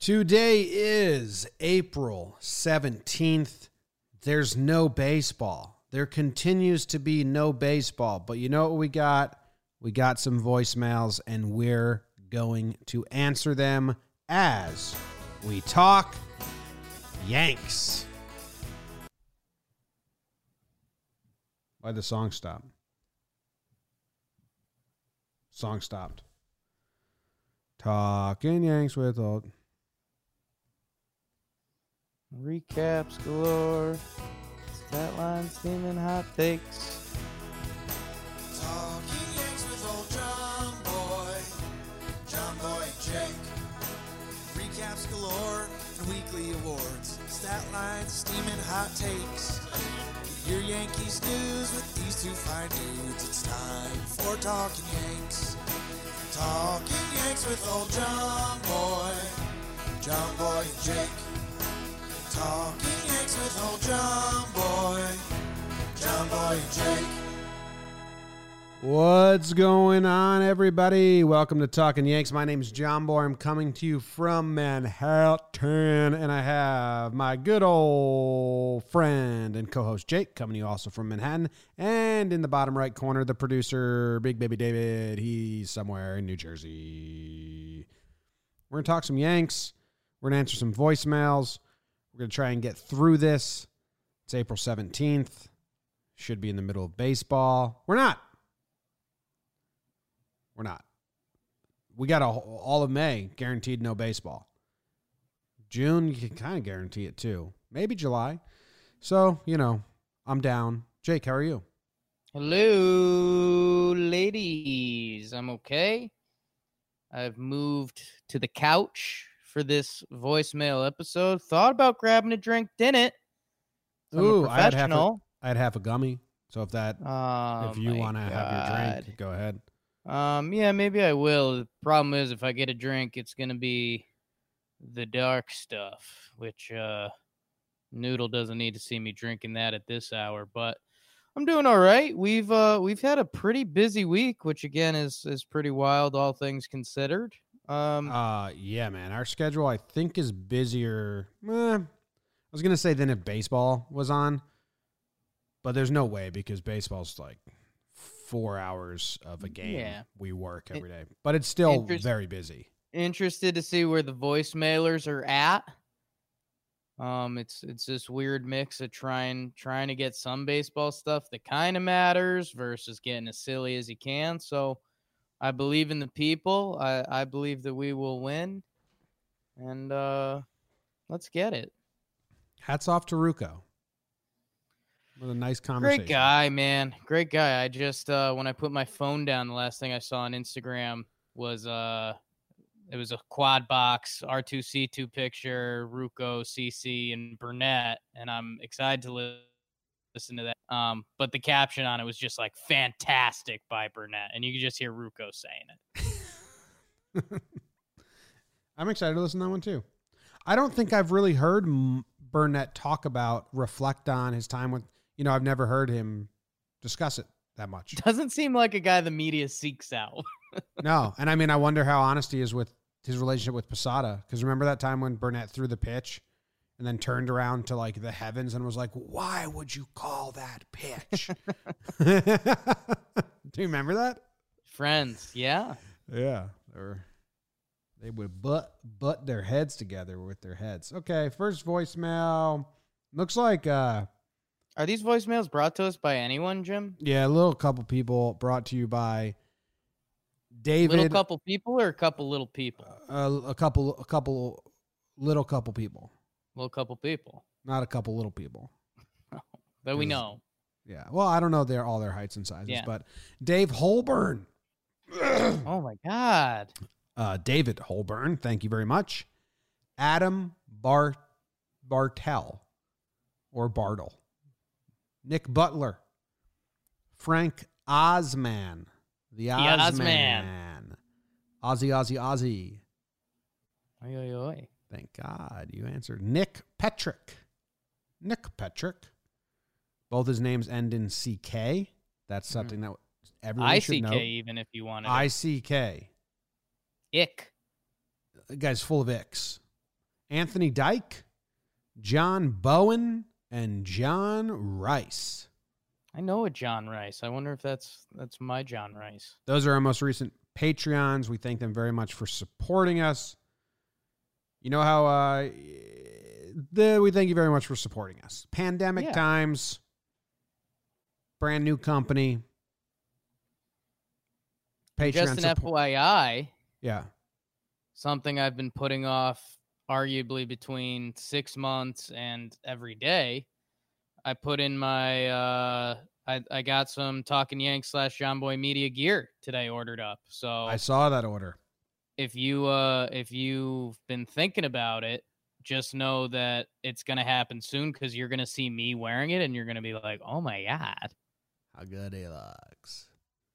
Today is April 17th. There's no baseball. There continues to be no baseball. But you know what we got? We got some voicemails, and we're going to answer them as we talk Yanks. Why'd the song stop? Song stopped. Talking Yanks with old. Recaps galore. Stat line steaming hot takes. Talking Yanks with old John Boy, John Boy Jake. Recaps galore and weekly awards. Stat lines, steaming hot takes. Your Yankees news with these two fine dudes. It's time for Talking Yanks. Talking Yanks with old John Boy, John Boy Jake. Talking with old John Boy, John Boy Jake. What's going on, everybody? Welcome to Talking Yanks. My name is John Boy. I'm coming to you from Manhattan, and I have my good old friend and co host Jake coming to you also from Manhattan. And in the bottom right corner, the producer, Big Baby David. He's somewhere in New Jersey. We're to talk some Yanks. We're to answer some voicemails. We're going to try and get through this. It's April 17th. Should be in the middle of baseball. We're not. We're not. We got a, all of May guaranteed no baseball. June, you can kind of guarantee it too. Maybe July. So, you know, I'm down. Jake, how are you? Hello, ladies. I'm okay. I've moved to the couch for this voicemail episode. Thought about grabbing a drink, didn't. I'm Ooh, I had half a. I had half a gummy. So if that, Oh, if you want to have your drink, go ahead. Um, yeah, maybe I will. The problem is, if I get a drink, it's gonna be the dark stuff, which uh, Noodle doesn't need to see me drinking that at this hour. But I'm doing all right. We've uh, we've had a pretty busy week, which again is is pretty wild, all things considered. Um, Uh, yeah, man. Our schedule, I think, is busier. eh, I was gonna say than if baseball was on, but there's no way because baseball's like four hours of a game. Yeah. We work every day, but it's still interest- very busy. interested to see where the voicemailers are at. Um, it's it's this weird mix of trying trying to get some baseball stuff that kind of matters versus getting as silly as you can. So I believe in the people. I, I believe that we will win. And uh let's get it. Hats off to Ruocco. What a nice conversation. Great guy, man. Great guy. I just uh when I put my phone down, the last thing I saw on Instagram was uh it was a quad box R2C2 picture, Ruocco, CC, and Burnett, and I'm excited to li- listen to that. Um, but the caption on it was just like "fantastic" by Burnett, and you could just hear Ruocco saying it. I'm excited to listen to that one too. I don't think I've really heard Burnett talk about, reflect on his time with. You know, I've never heard him discuss it that much. Doesn't seem like a guy the media seeks out. no, and I mean, I wonder how honest he is with his relationship with Posada. Because remember that time when Burnett threw the pitch, and then turned around to like the heavens and was like, "Why would you call that pitch?" Do you remember that? Friends, yeah. Yeah, or they would butt butt their heads together with their heads. Okay, first voicemail looks like uh Are these voicemails brought to us by anyone, Jim? yeah, a little couple people brought to you by David. Little couple people or a couple little people? uh, a couple, a couple, little couple people, Little couple people not a couple little people. that we know. Yeah, well, I don't know their all their heights and sizes, Yeah. but Dave Holburn. Oh my god. uh, David Holburn, thank you very much. Adam Bar Bartel or Bartle. Nick Butler. Frank Osman. The Osman. Ozzy, Ozzy, Ozzy. Thank God you answered. Nick Petrick. Nick Petrick. Both his names end in CK. That's hmm. something that everyone should know. ICK even if you wanted. ICK. Ick. The guy's full of icks. Anthony Dyke, John Bowen, and John Rice. I know a John Rice. I wonder if that's that's my John Rice. Those are our most recent Patreons. We thank them very much for supporting us. You know how uh, the, we thank you very much for supporting us. Pandemic Yeah. times, brand new company. Patreon Just an support- FYI, Yeah. something I've been putting off arguably between six months and every day. I put in my uh I, I got some talking yank slash John Boy media gear today ordered up. So I saw that order. If you uh if you've been thinking about it, just know that it's gonna happen soon because you're gonna see me wearing it and you're gonna be like, oh my god. How good he looks.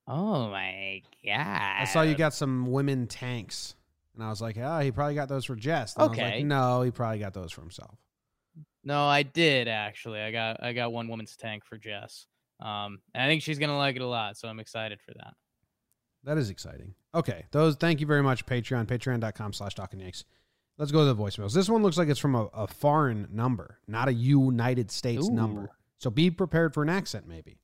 Oh my god. I saw you got some women tanks. And I was like, oh, he probably got those for Jess. And I was Okay. like, no, he probably got those for himself. No, I did actually. I got I got one woman's tank for Jess. Um, and I think she's gonna like it a lot, so I'm excited for that. That is exciting. Okay. Those thank you very much, Patreon. Patreon.com slash talking yanks. Let's go to the voicemails. This one looks like it's from a, a foreign number, not a United States Ooh. number. So be prepared for an accent, maybe.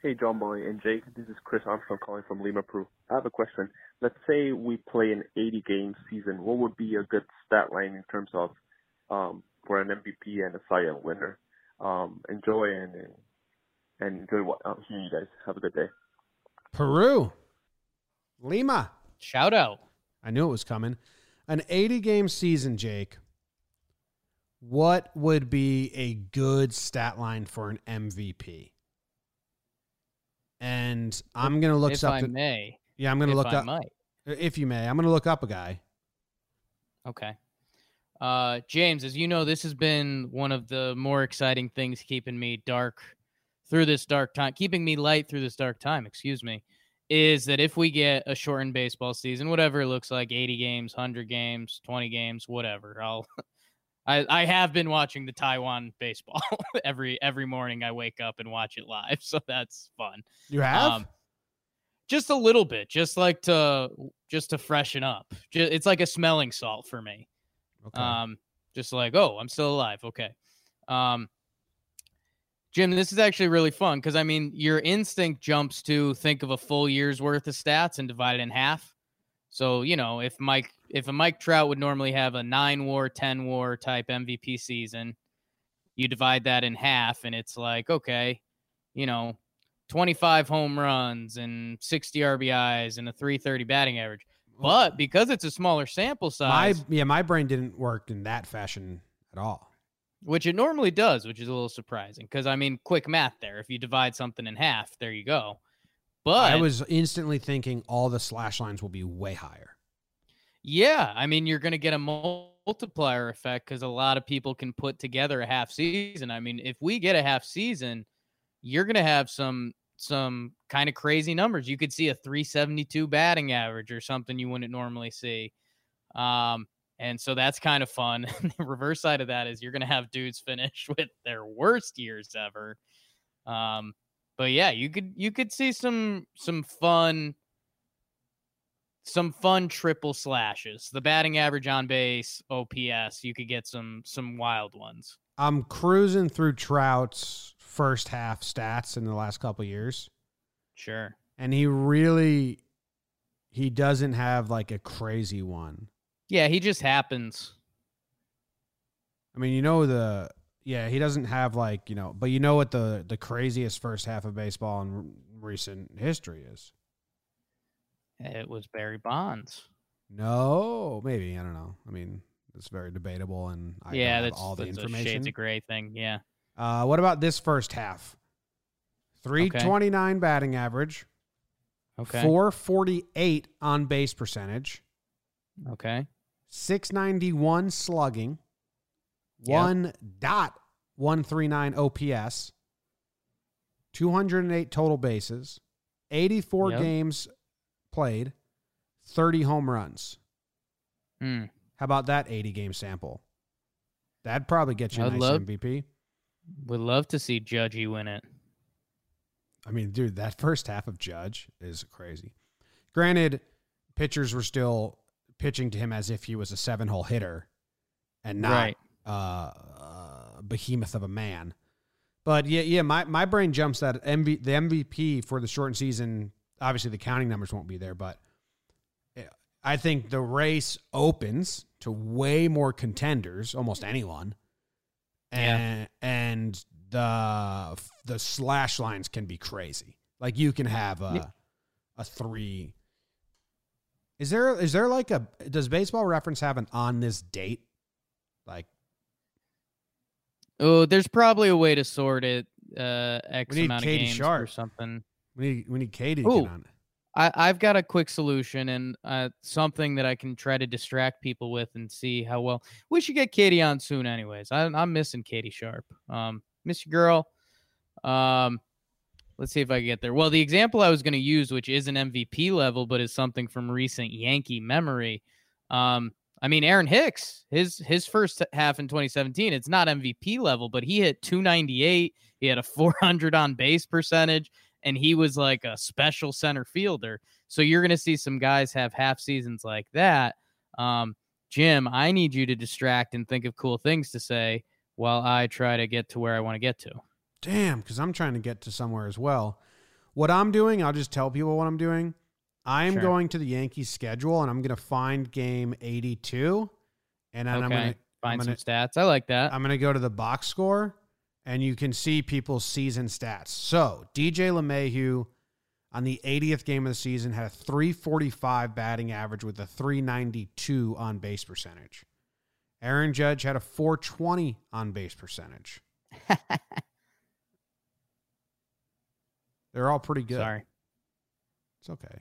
Hey, John Boy and Jake. This is Chris Armstrong calling from Lima, Peru. I have a question. Let's say we play an 80 game season. What would be a good stat line in terms of um, for an MVP and a Cy Young winner? Um, enjoy and and enjoy what um, hearing you guys. Have a good day. Peru. Lima. Shout out. I knew it was coming. An 80 game season, Jake. What would be a good stat line for an MVP? And I'm gonna look if up. I may. yeah, I'm gonna if look I up. might. If you may, I'm gonna look up a guy. Okay. Uh, James, as you know, this has been one of the more exciting things keeping me dark through this dark time, keeping me light through this dark time, excuse me, is that if we get a shortened baseball season, whatever it looks like 80 games, 100 games, 20 games, whatever, I'll. I, I have been watching the Taiwan baseball every every morning. I wake up and watch it live, so that's fun. You have? Um, just a little bit, just like to just to freshen up. Ju- It's like a smelling salt for me. okay. Um, just like, oh, I'm still alive. Okay. Um, Jim, this is actually really fun because I mean, your instinct jumps to think of a full year's worth of stats and divide it in half. So you know, if Mike, if a Mike Trout would normally have a nine WAR, ten WAR type MVP season, you divide that in half, and it's like, okay, you know, 25 home runs and 60 RBIs and a 330 batting average. But because it's a smaller sample my size, yeah, my brain didn't work in that fashion at all. Which it normally does, which is a little surprising because I mean, quick math there. If you divide something in half, there you go. But I was instantly thinking all the slash lines will be way higher. yeah, I mean, you're going to get a multiplier effect because a lot of people can put together a half season. I mean, if we get a half season, you're going to have some some kind of crazy numbers. You could see a 372 batting average or something you wouldn't normally see. Um, and so that's kind of fun. the reverse side of that is you're going to have dudes finish with their worst years ever. Um, but yeah, you could you could see some some fun some fun triple slashes. The batting average on base, OPS, you could get some some wild ones. I'm cruising through Trout's first half stats in the last couple years, Sure. and he really he doesn't have like a crazy one. Yeah, he just happens. I mean, you know the yeah, he doesn't have like you know, but you know what the the craziest first half of baseball in r- recent history is. It was Barry Bonds. No, maybe I don't know. I mean, it's very debatable, and I yeah, that's all the that's a information. shades of gray thing. Yeah. Uh, what about this first half? Three twenty nine batting average, Okay. four forty eight on base percentage, Okay. 691 slugging, Yep. 1.139 OPS, 208 total bases, 84 Yep. games played, 30 home runs. Hmm. How about that 80 game sample? That'd probably get you a nice love- MVP. Would love to see Judgy win it. I mean, dude, that first half of Judge is crazy. Granted, pitchers were still pitching to him as if he was a seven hole hitter and not Right. uh, a behemoth of a man. But yeah, yeah, my, my brain jumps that MV, the MVP for the shortened season. Obviously, the counting numbers won't be there, but eh, I think the race opens to way more contenders, almost anyone, Yeah. and and the the slash lines can be crazy. Like you can have a a three. Is there is there like a does baseball reference have an on this date? Like Oh, there's probably a way to sort it. Uh, X We need amount of Katie games Sharp. or something. we need we need Katie to Ooh. get on it. I, I've got a quick solution and uh, something that I can try to distract people with and see how well. We should get Katie on soon, anyways. I, I'm missing Katie Sharp. Um, miss you, girl. Um, let's see if I can get there. Well, the example I was going to use, which is an MVP level, but is something from recent Yankee memory. Um, I mean, Aaron Hicks, his his first half in 2017, it's not MVP level, but he hit 298. He had a 400 on base percentage and he was like a special center fielder. So you're going to see some guys have half seasons like that. Um, Jim, I need you to distract and think of cool things to say while I try to get to where I want to get to. Damn, because I'm trying to get to somewhere as well. What I'm doing, I'll just tell people what I'm doing. I am Sure. going to the Yankees schedule and I'm going to find game 82, and then I'm going to Find I'm some stats. I like that. I'm going to go to the box score and you can see people's season stats. So, DJ LeMahieu on the 80th game of the season had a 345 batting average with a 392 on base percentage. Aaron Judge had a 420 on base percentage. They're all pretty good. Sorry. It's okay.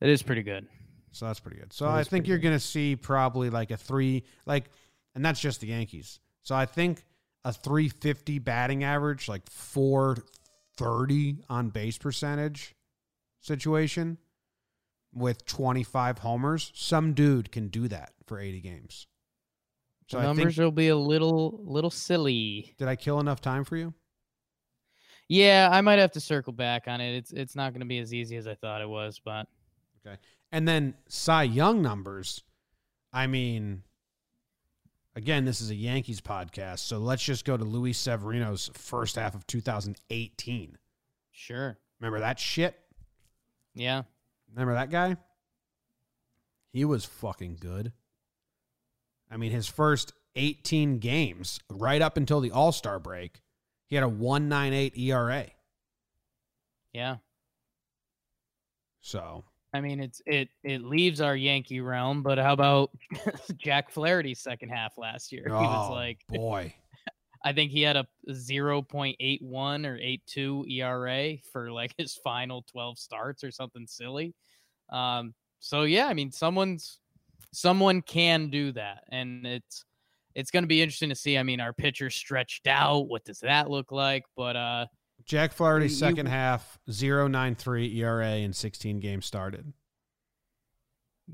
It is pretty good. So that's pretty good. So I think you're going to see probably like a three, like, and that's just the Yankees. So I think a 350 batting average, like 430 on base percentage situation with 25 homers. Some dude can do that for 80 games. So the numbers think, will be a little little silly. did I kill enough time for you? Yeah, I might have to circle back on it. It's it's not going to be as easy as I thought it was, but okay. And then Cy Young numbers. I mean, again, this is a Yankees podcast, so let's just go to Luis Severino's first half of 2018. sure. Remember that shit? Yeah. Remember that guy? He was fucking good. I mean, his first 18 games, right up until the All Star break, he had a 198 ERA. Yeah. So, I mean, it's it it leaves our Yankee realm, but how about Jack Flaherty's second half last year? he was oh, like, boy. I think he had a 0.81 or 82 ERA for like his final 12 starts or something silly. Um, so yeah, I mean, someone's someone can do that, and it's it's going to be interesting to see. I mean, our pitcher stretched out. What does that look like? But uh, Jack Flaherty's You- second half, 0.93 ERA in 16 games started.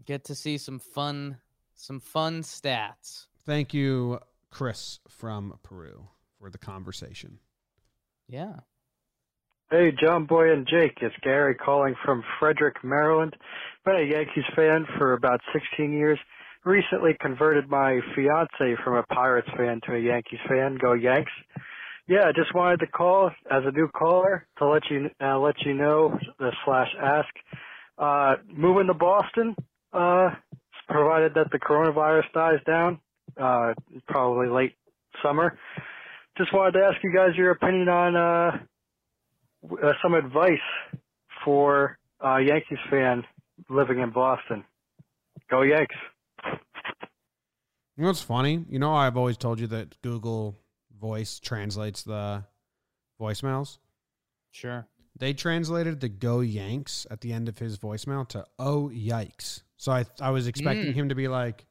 get to see some fun some fun stats. Thank you, Chris from Peru, for the conversation. Yeah. Hey, John Boy and Jake. It's Gary calling from Frederick, Maryland. Been a Yankees fan for about 16 years. Recently converted my fiance from a Pirates fan to a Yankees fan. Go Yanks! Yeah, I just wanted to call as a new caller to let you uh, let you know uh, slash ask. Uh, moving to Boston, uh, provided that the coronavirus dies down, uh, probably late summer. Just wanted to ask you guys your opinion on uh, uh, some advice for a Yankees fan living in Boston. Go Yanks! You know what's funny? You know, I've always told you that Google Voice translates the voicemails. Sure. They translated the "Go Yanks" at the end of his voicemail to "Oh yikes!" So I I was expecting Mm. him to be like,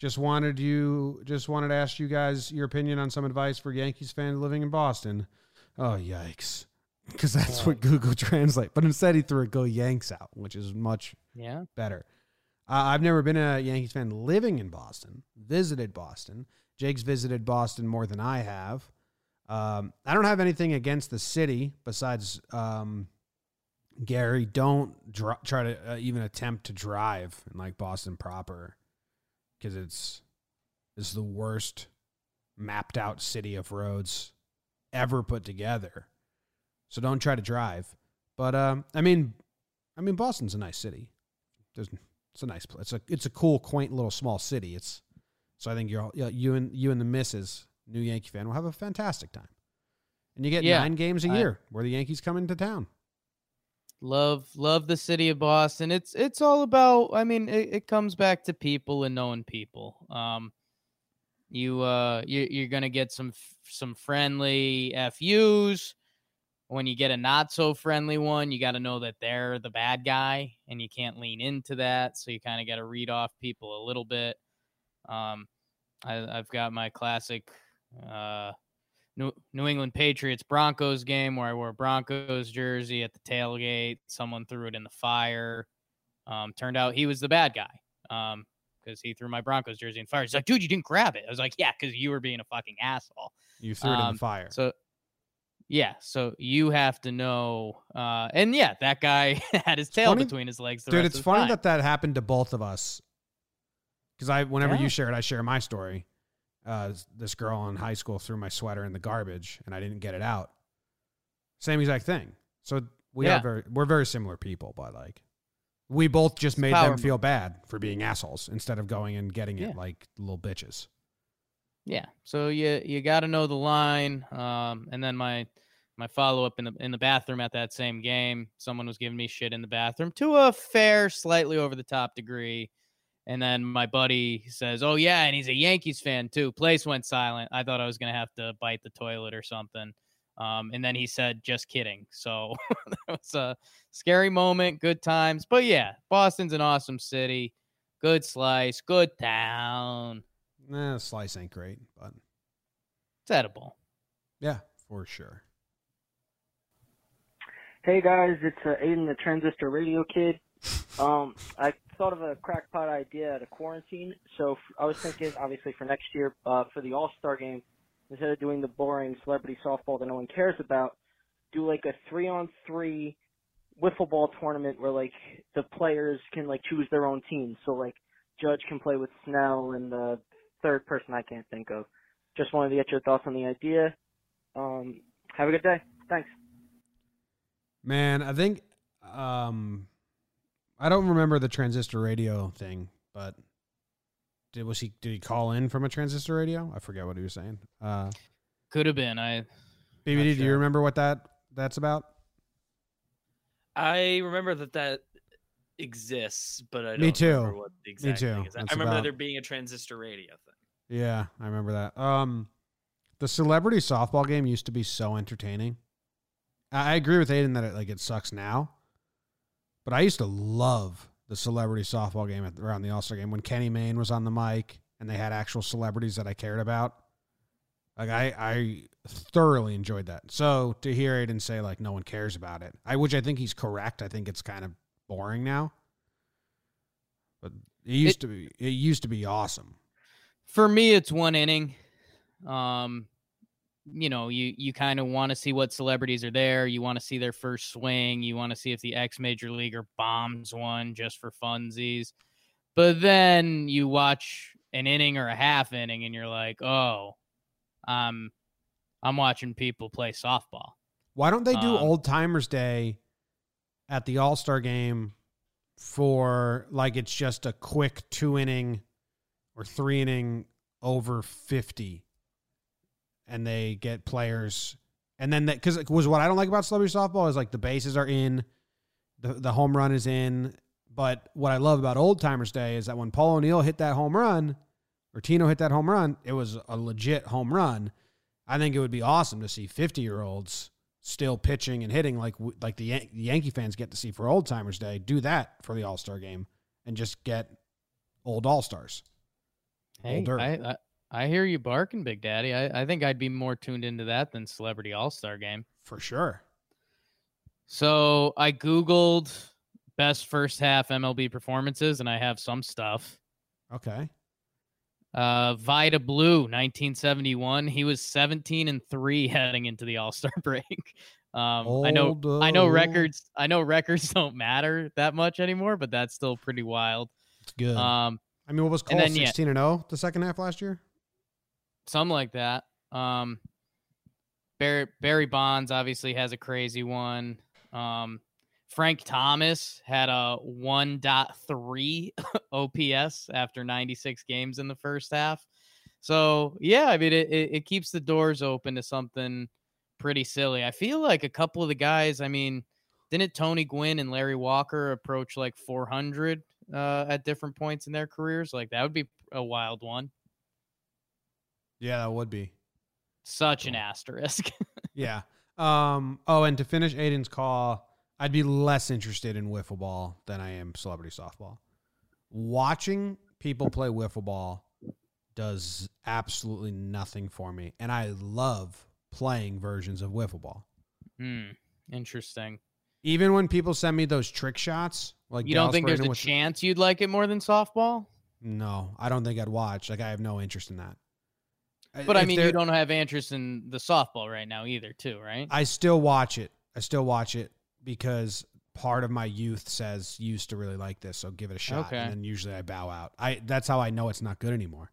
"Just wanted you, just wanted to ask you guys your opinion on some advice for Yankees fans living in Boston." Oh yikes! Because that's what Google Translate. But instead, he threw a "Go Yanks" out, which is much Yeah. better. Uh, I've never been a Yankees fan living in Boston, visited Boston. Jake's visited Boston more than I have. Um, I don't have anything against the city besides um, Gary. Don't dr- try to uh, even attempt to drive in like Boston proper because it's it's the worst mapped out city of roads ever put together. So don't try to drive. But um, I mean, I mean Boston's a nice city. There's it's a nice place. It's a it's a cool, quaint little small city. It's so I think you're all, you and you and the missus, new Yankee fan, will have a fantastic time. And you get Yeah, nine games a I- year where the Yankees come into town. Love love the city of Boston. It's it's all about I mean it, it comes back to people and knowing people. Um you uh you you're going to get some some friendly FUs. When you get a not so friendly one, you got to know that they're the bad guy and you can't lean into that, so you kind of got to read off people a little bit. Um I I've got my classic uh New, New England Patriots Broncos game where I wore a Broncos jersey at the tailgate. Someone threw it in the fire. Um, turned out he was the bad guy um, because he threw my Broncos jersey in fire. He's like, dude, you didn't grab it. I was like, yeah, because you were being a fucking asshole. You threw it in Um, the fire. So, yeah, so you have to know. Uh, and yeah, that guy had his tail funny- between his legs. Dude, it's funny time. that that happened to both of us. Because I, whenever Yeah. you share it, I share my story. Uh, this girl in high school threw my sweater in the garbage, and I didn't get it out. Same exact thing. So we Yeah. are very, we're very similar people, but like, we both just It's made power them feel bad for being assholes instead of going and getting it Yeah. like little bitches. Yeah. So you you got to know the line. Um, and then my my follow up in the in the bathroom at that same game, someone was giving me shit in the bathroom to a fair, slightly over the top degree. And then my buddy says, "Oh yeah, and he's a Yankees fan too." Place went silent. I thought I was gonna have to bite the toilet or something. Um, and then he said, "Just kidding." So that was a scary moment. Good times, but yeah, Boston's an awesome city. Good slice, good town. Nah, slice ain't great, but It's edible. yeah, for sure. Hey guys, it's uh, Aiden the Transistor Radio Kid. Um, I thought of a crackpot idea at a quarantine. So f- I was thinking, obviously, for next year, uh, for the All Star game, instead of doing the boring celebrity softball that no one cares about, do like a three on three wiffle ball tournament where like the players can like choose their own team. So like Judge can play with Snell and the third person I can't think of. Just wanted to get your thoughts on the idea. Um, have a good day. Thanks. Man, I think um I don't remember the transistor radio thing, but did was he did he call in from a transistor radio? I forget what he was saying. Uh Could have been. I BBD, do you remember what that that's about? I remember that that exists, but I don't Me too. remember what the exact too. thing is. I remember about- there being a transistor radio thing. Yeah, I remember that. Um the celebrity softball game used to be so entertaining. I, agree with Aiden that it like it sucks now. But I used to love the celebrity softball game at, around the All Star game when Kenny Mayne was on the mic and they had actual celebrities that I cared about. Like I, I thoroughly enjoyed that. So to hear Aiden say like no one cares about it, I which I think he's correct. I think it's kind of boring now. But it used to be it used to be awesome. for me it's one inning. Um you know, you you kind of want to see what celebrities are there. You want to see their first swing. You want to see if the ex major leaguer bombs one just for funsies. But then you watch an inning or a half inning and you're like, "Oh, um I'm watching people play softball." Why don't they do Um, Old Timers Day at the All Star game for like it's just a quick two inning or three inning over 50 and they get players and then that because it was what I don't like about celebrity softball is like the bases are in, the the home run is in. But what I love about Old Timers Day is that when Paul O'Neill hit that home run, or Tino hit that home run, it was a legit home run. I think it would be awesome to see 50 year olds still pitching and hitting like like the Yan- Yankee fans get to see for Old Timers Day, do that for the All Star game and just get old All Stars. Hey. I, I I hear you barking, Big Daddy. I, I think I'd be more tuned into that than Celebrity All Star Game. For sure. So I googled best first half MLB performances, and I have some stuff. Okay. Uh, Vida Blue, 1971. He was 17 and three heading into the All Star break. Um, I know, I know uh, records. I know records don't matter that much anymore, but that's still pretty wild. It's good. Um, I mean, what was Cole and then, yeah. 16 and 0 the second half last year? Something like that. Um, Barry, Barry Bonds obviously has a crazy one. Um, Frank Thomas had a 1.3 OPS after 96 games in the first half. So yeah, I mean it, it, it keeps the doors open to something pretty silly. I feel like a couple of the guys. I mean, didn't Tony Gwynn and Larry Walker approach like 400 uh, at different points in their careers? Like that would be a wild one. Yeah, that would be. Such an asterisk. Yeah. Um. Oh, and to finish Aiden's call, I'd be less interested in wiffle ball than I am celebrity softball. Watching people play wiffle ball does absolutely nothing for me, and I love playing versions of wiffle ball. Hmm. Interesting. Even when people send me those trick shots, like You don't Dallas think there's a chance you'd like it more than softball? No, I don't think I'd watch. Like I have no interest in that. But I mean, you don't have interest in the softball right now either, too, right? I still watch it. I still watch it because part of my youth says used to really like this, so give it a shot. Okay. And then usually I bow out. I that's how I know it's not good anymore.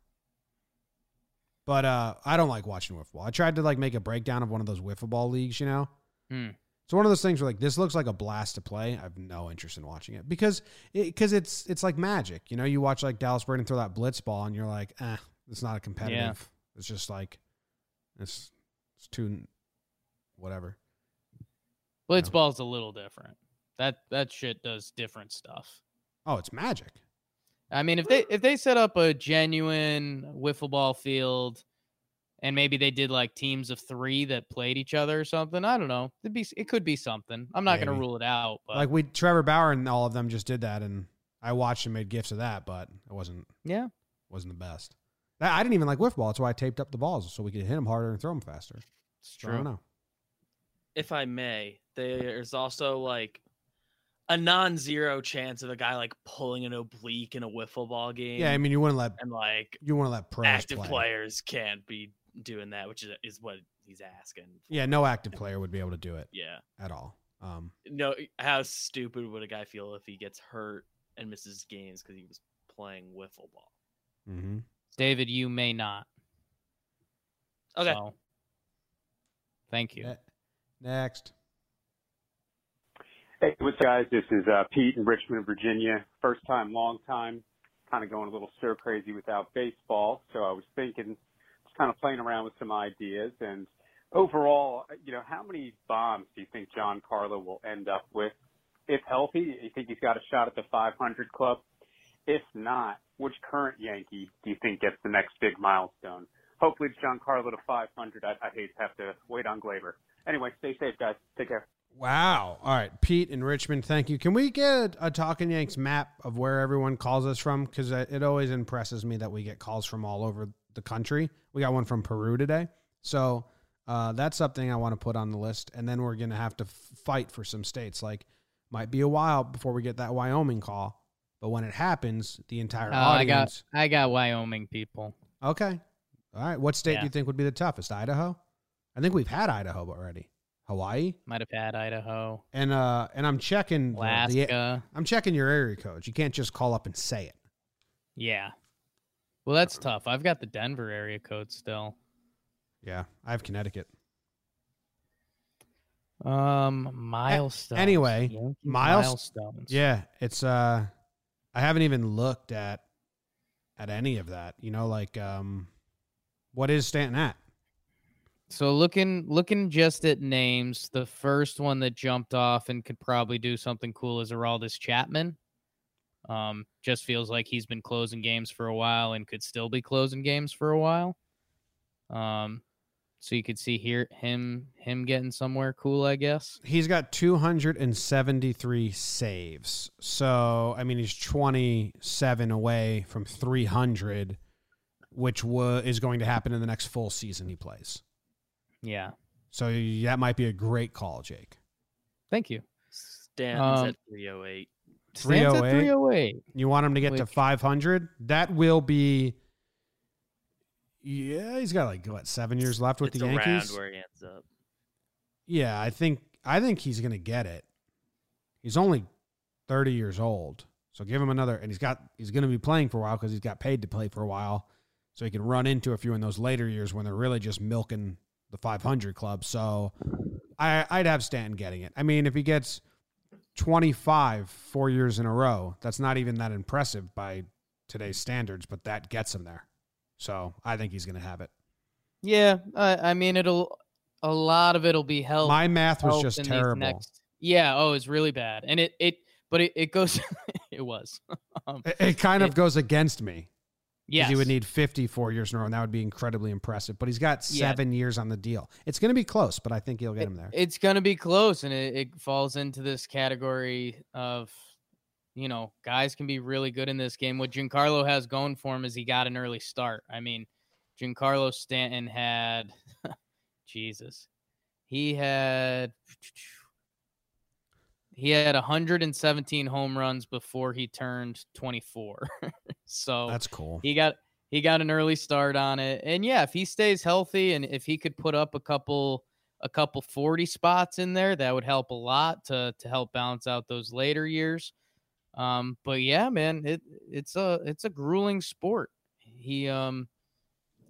But uh I don't like watching wiffle ball. I tried to like make a breakdown of one of those wiffle ball leagues, you know. Hmm. It's one of those things where like this looks like a blast to play. I have no interest in watching it because because it's it's like magic. You know, you watch like Dallas Braden throw that blitz ball, and you're like, eh, it's not a competitive. It's just like it's it's too whatever. Blitzball's a little different. That that shit does different stuff. Oh, it's magic. I mean, if they if they set up a genuine wiffle ball field, and maybe they did like teams of three that played each other or something, I don't know. It'd be it could be something. I'm not gonna rule it out, but like we Trevor Bauer and all of them just did that, and I watched and made gifs of that, but it wasn't yeah, wasn't the best. I didn't even like wiffle ball. That's why I taped up the balls so we could hit them harder and throw them faster. it's So I don't true. know. if I may, there's also like a non-zero chance of a guy like pulling an oblique in a wiffle ball game. Yeah, I mean you wouldn't let and like you want to let pros active play. players can't be doing that, which is is what he's asking. for. Yeah, no active player would be able to do it yeah. at all. Um, No, how stupid would a guy feel if he gets hurt and misses games because he was playing wiffle ball? hmm David, you may not. Okay. So, thank you. Next. Hey, what's up, guys? This is uh, Pete in Richmond, Virginia. First time, long time. Kind of going a little stir crazy without baseball. So I was thinking, just kind of playing around with some ideas. And overall, you know, how many bombs do you think Giancarlo will end up with? If healthy, you think he's got a shot at the 500 club? If not, which current Yankee do you think gets the next big milestone? Hopefully it's Giancarlo to 500. I'd, I'd hate to have to wait on Gleyber. Anyway, stay safe, guys. Take care. Wow. All right, Pete in Richmond. Thank you. Can we get a Talking Yanks map of where everyone calls us from? Because it always impresses me that we get calls from all over the country. We got one from Peru today, so uh, that's something I want to put on the list. And then we're gonna have to fight for some states. Like, might be a while before we get that Wyoming call, but when it happens, the entire Oh, I got audience. I got Wyoming people. Okay. All right. What state Yeah. do you think would be the toughest? Idaho. I think we've had Idaho already. Hawaii. Might have had Idaho, And uh and I'm checking the- the- Alaska. I'm checking your area codes. You can't just call up and say it. Yeah. Well, that's tough. I've got the Denver area code still. Yeah, I have Connecticut. Um, milestones. anyway, milestones. Yeah, it's uh I haven't even looked at at any of that. You know, like um what is Stanton at? So looking looking just at names, the first one that jumped off and could probably do something cool is Aroldis Chapman. Um, just feels like he's been closing games for a while and could still be closing games for a while. Um, so you could see here him him getting somewhere cool, I guess. He's got 273 saves. So, I mean, he's 27 away from 300, which wa- is going to happen in the next full season he plays. Yeah. So, that might be a great call, Jake. Thank you. Stanton's Um, at 308. Stands at 308. 308. You want him to get to 500? That will be. Yeah, he's got like what seven years left with it's the around Yankees. where he ends up. Yeah, I think I think he's gonna get it. He's only thirty years old, so give him another. And he's got he's gonna be playing for a while because he's got paid to play for a while, so he can run into a few in those later years when they're really just milking the 500 club. So I I'd have Stanton getting it. I mean, if he gets 25 four years in a row, that's not even that impressive by today's standards, but that gets him there. So I think he's gonna have it. Yeah, I, I mean it'll a lot of it'll be held. My math was just terrible. Next, yeah. Oh, it's really bad, and it it but it, it goes. it was. um, It, it kind of It- goes against me. yes. He would need 54 years in a row, and that would be incredibly impressive. But he's got Yeah. seven years on the deal. It's going to be close, but I think he'll get him there. It's gonna be close, and it, it falls into this category of, you know, guys can be really good in this game. What Giancarlo has going for him is he got an early start. I mean, Giancarlo Stanton had, Jesus, he had. He had 117 home runs before he turned 24. so That's cool. he got he got an early start on it and yeah if he stays healthy and if he could put up a couple a couple 40 spots in there that would help a lot to to help balance out those later years um but yeah man it it's a it's a grueling sport he um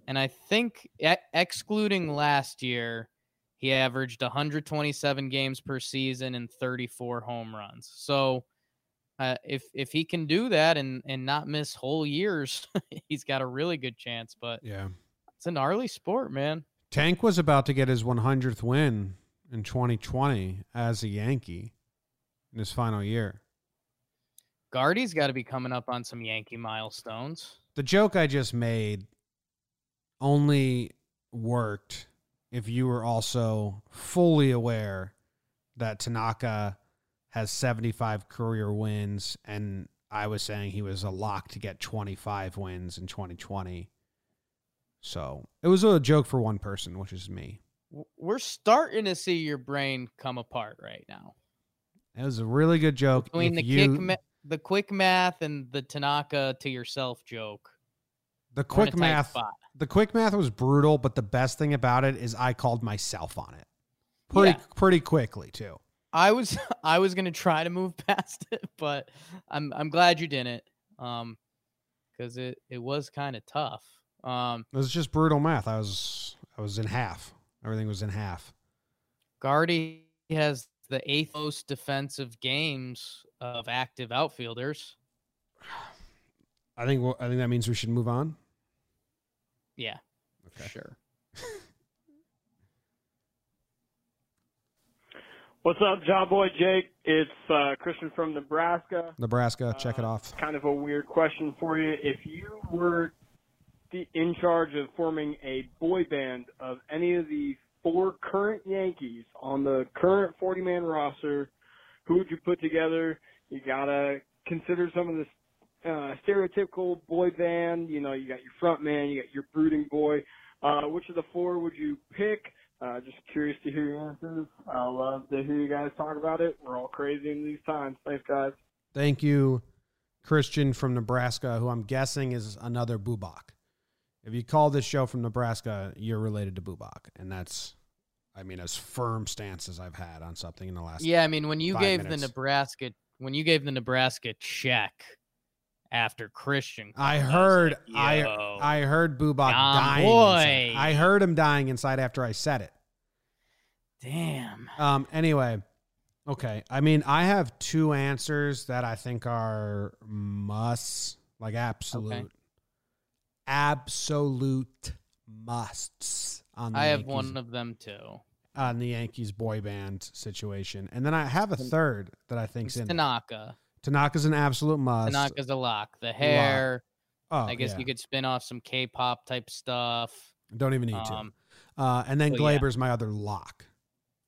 and i think e- excluding last year he averaged 127 games per season and 34 home runs so uh, if if he can do that and and not miss whole years, he's got a really good chance. But Yeah. it's a gnarly sport, man. Tank was about to get his 100th win in 2020 as a Yankee in his final year. Gardy's got to be coming up on some Yankee milestones. The joke I just made only worked if you were also fully aware that Tanaka has 75 career wins and I was saying he was a lock to get 25 wins in 2020. So, it was a joke for one person, which is me. We're starting to see your brain come apart right now It was a really good joke. between if the you, kick, ma- the quick math, and the Tanaka to yourself joke. the We're in a quick math spot. the quick math was brutal, but the best thing about it is I called myself on it. Pretty Yeah. pretty quickly, too. I was I was gonna try to move past it, but I'm I'm glad you didn't. Um, because it it was kind of tough. Um, It was just brutal math. I was I was in half. Everything was in half. Gardy has the eighth most defensive games of active outfielders. I think I think that means we should move on. Yeah, Okay. sure. What's up, John Boy Jake? It's uh, Christian from Nebraska. Nebraska, check it Uh, off. Kind of a weird question for you. If you were the, in charge of forming a boy band of any of the four current Yankees on the current 40 man roster, who would you put together? You gotta consider some of the uh, stereotypical boy band. You know, you got your front man, you got your brooding boy. Uh, which of the four would you pick? Uh, just curious to hear your answers. I love to hear you guys talk about it. We're all crazy in these times. Thanks, guys. Thank you, Christian from Nebraska, who I'm guessing is another Bubak. If you call this show from Nebraska, you're related to Bubak, and that's, I mean, as firm stance as I've had on something in the last. Yeah, I mean when you gave minutes. the Nebraska when you gave the Nebraska check after Christian, I heard, like, I, I heard Bubak dying. boy. inside. I heard him dying inside after I said it. damn. Um. Anyway, okay. I mean, I have two answers that I think are musts, like absolute, absolute musts on the I have Yankees, one of them too. on the Yankees boy band situation, and then I have a third that I think's in. there. Tanaka. Tanaka's an absolute must. Tanaka's a lock. The hair. Oh, I guess yeah. you could spin off some K-pop type stuff. don't even need to. Um, Uh, and then Well, yeah. Gleyber's my other lock.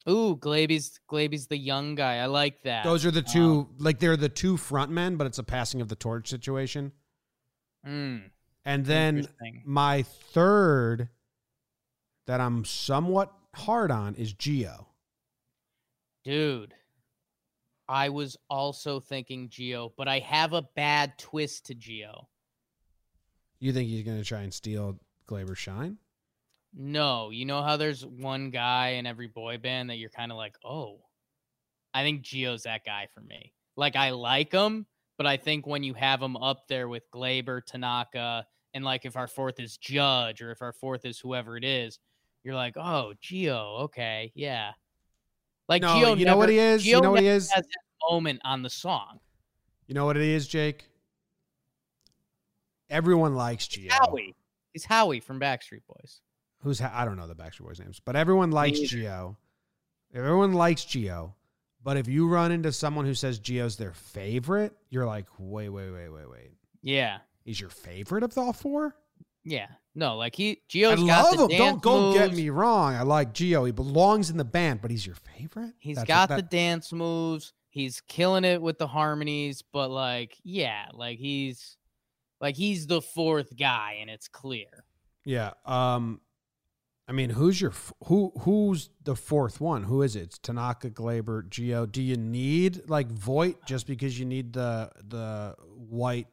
Ooh, Glaby's Glaby's the young guy. I like that. Those are the two, Um, like they're the two front men, but it's a passing of the torch situation. mm, And then my third that I'm somewhat hard on is Geo. dude. I was also thinking Geo, but I have a bad twist to Geo. You think he's going to try and steal Gleyber shine? No, you know how there's one guy in every boy band that you're kind of like, oh, I think Geo's that guy for me. Like I like him, but I think when you have him up there with Gleyber, Tanaka, and like if our fourth is Judge or if our fourth is whoever it is, you're like, oh, Geo, okay, yeah. Like No, Geo, you know what he is? You know what he is? Has his moment on the song. You know what it is, Jake? Everyone likes Geo. Howie, he's Howie from Backstreet Boys. Who's I don't know the Backstreet Boys names, but everyone likes. Geo. Everyone likes Geo. But if you run into someone who says Geo's their favorite, you're like, wait, wait, wait, wait, wait. Yeah, He's your favorite of the all four? yeah. No, like he I Geo's got love the him. Don't go get me wrong. I like Geo. He belongs in the band, but he's your favorite. He's That's- got that- the dance moves. He's killing it with the harmonies, but like, yeah, like he's like he's the fourth guy, and it's clear. Yeah. Um, I mean, who's your who? Who's the fourth one? Who is it? It's Tanaka, Gleyber, Geo. Do you need like Voit just because you need the the white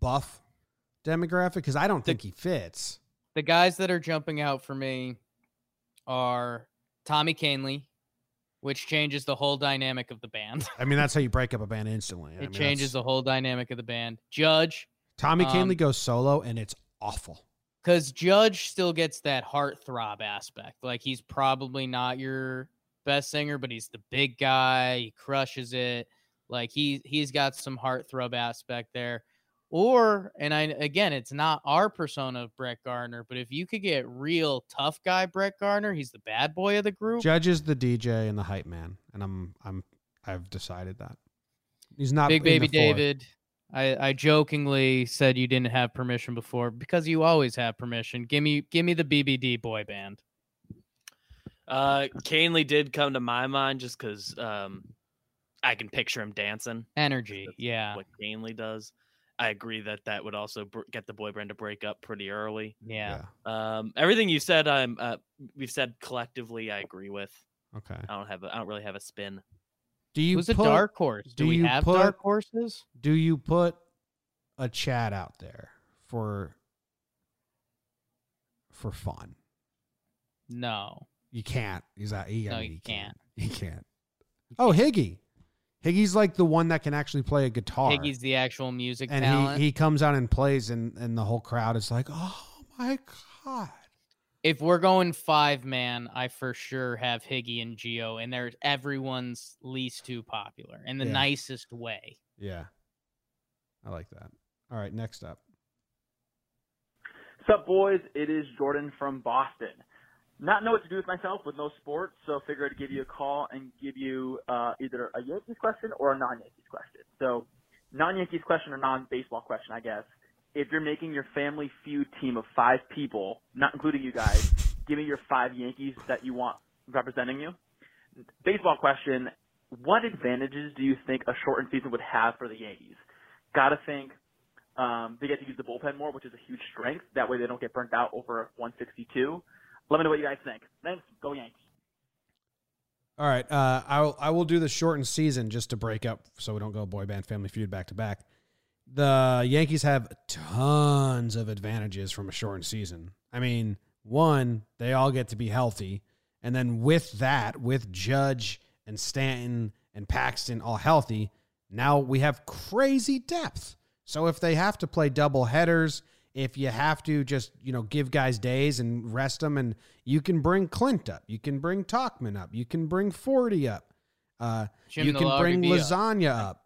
buff demographic? Because I don't think he fits. The guys that are jumping out for me are Tommy Kahnle, which changes the whole dynamic of the band. I mean, that's how you break up a band instantly. I it mean, changes that's- the whole dynamic of the band. Judge, Tommy um, Kahnle goes solo, and it's awful. because Judge still gets that heartthrob aspect. Like he's probably not your best singer, but he's the big guy. He crushes it. Like he he's got some heartthrob aspect there. Or and I again, it's not our persona of Brett Gardner, but if you could get real tough guy Brett Gardner, he's the bad boy of the group. Judge is the DJ and the hype man, and I'm I'm I've decided that he's not Big Baby four. David. I, I jokingly said you didn't have permission before because you always have permission. Give me give me the BBD boy band. Uh, Kahnle did come to my mind just because um, I can picture him dancing. Energy, That's yeah. What Kahnle does. I agree that that would also br- get the boy band to break up pretty early. Yeah. Um, everything you said, I'm uh, we've said collectively, I agree with. Okay. I don't have a, I don't really have a spin. Do you Who's a dark horse? Do, do we you have put- dark horses? Do you put a chat out there for for fun? No. You can't. He's not. He, I No, mean, you he can't. He can't. Oh, can't. Higgy. Higgy's like the one that can actually play a guitar. Higgy's the actual music and talent. he he comes out and plays, and and the whole crowd is like, oh my god. if we're going five man, I for sure have Higgy and Geo, and they're everyone's least too popular in the Yeah. nicest way. Yeah, I like that. All right, next up. What's up, boys? It is Jordan from Boston. Not know what to do with myself with no sports, so figured I'd give you a call and give you uh, either a Yankees question or a non-Yankees question. So, non-Yankees question or non-baseball question, I guess. If you're making your family feud team of five people, not including you guys, give me your five Yankees that you want representing you. Baseball question: What advantages do you think a shortened season would have for the Yankees? Gotta think um, they get to use the bullpen more, which is a huge strength. That way they don't get burnt out over 162. Let me know what you guys think. Thanks. Go Yanks. All right, uh, I'll I will do the shortened season just to break up, so we don't go boy band family feud back to back. The Yankees have tons of advantages from a shortened season. I mean, one, they all get to be healthy, and then with that, with Judge and Stanton and Paxton all healthy, now we have crazy depth. So if they have to play double headers, if you have to just you know give guys days and rest them, and you can bring Clint up, you can bring Tauchman up, you can bring Forty up, uh, you can bring lasagna up.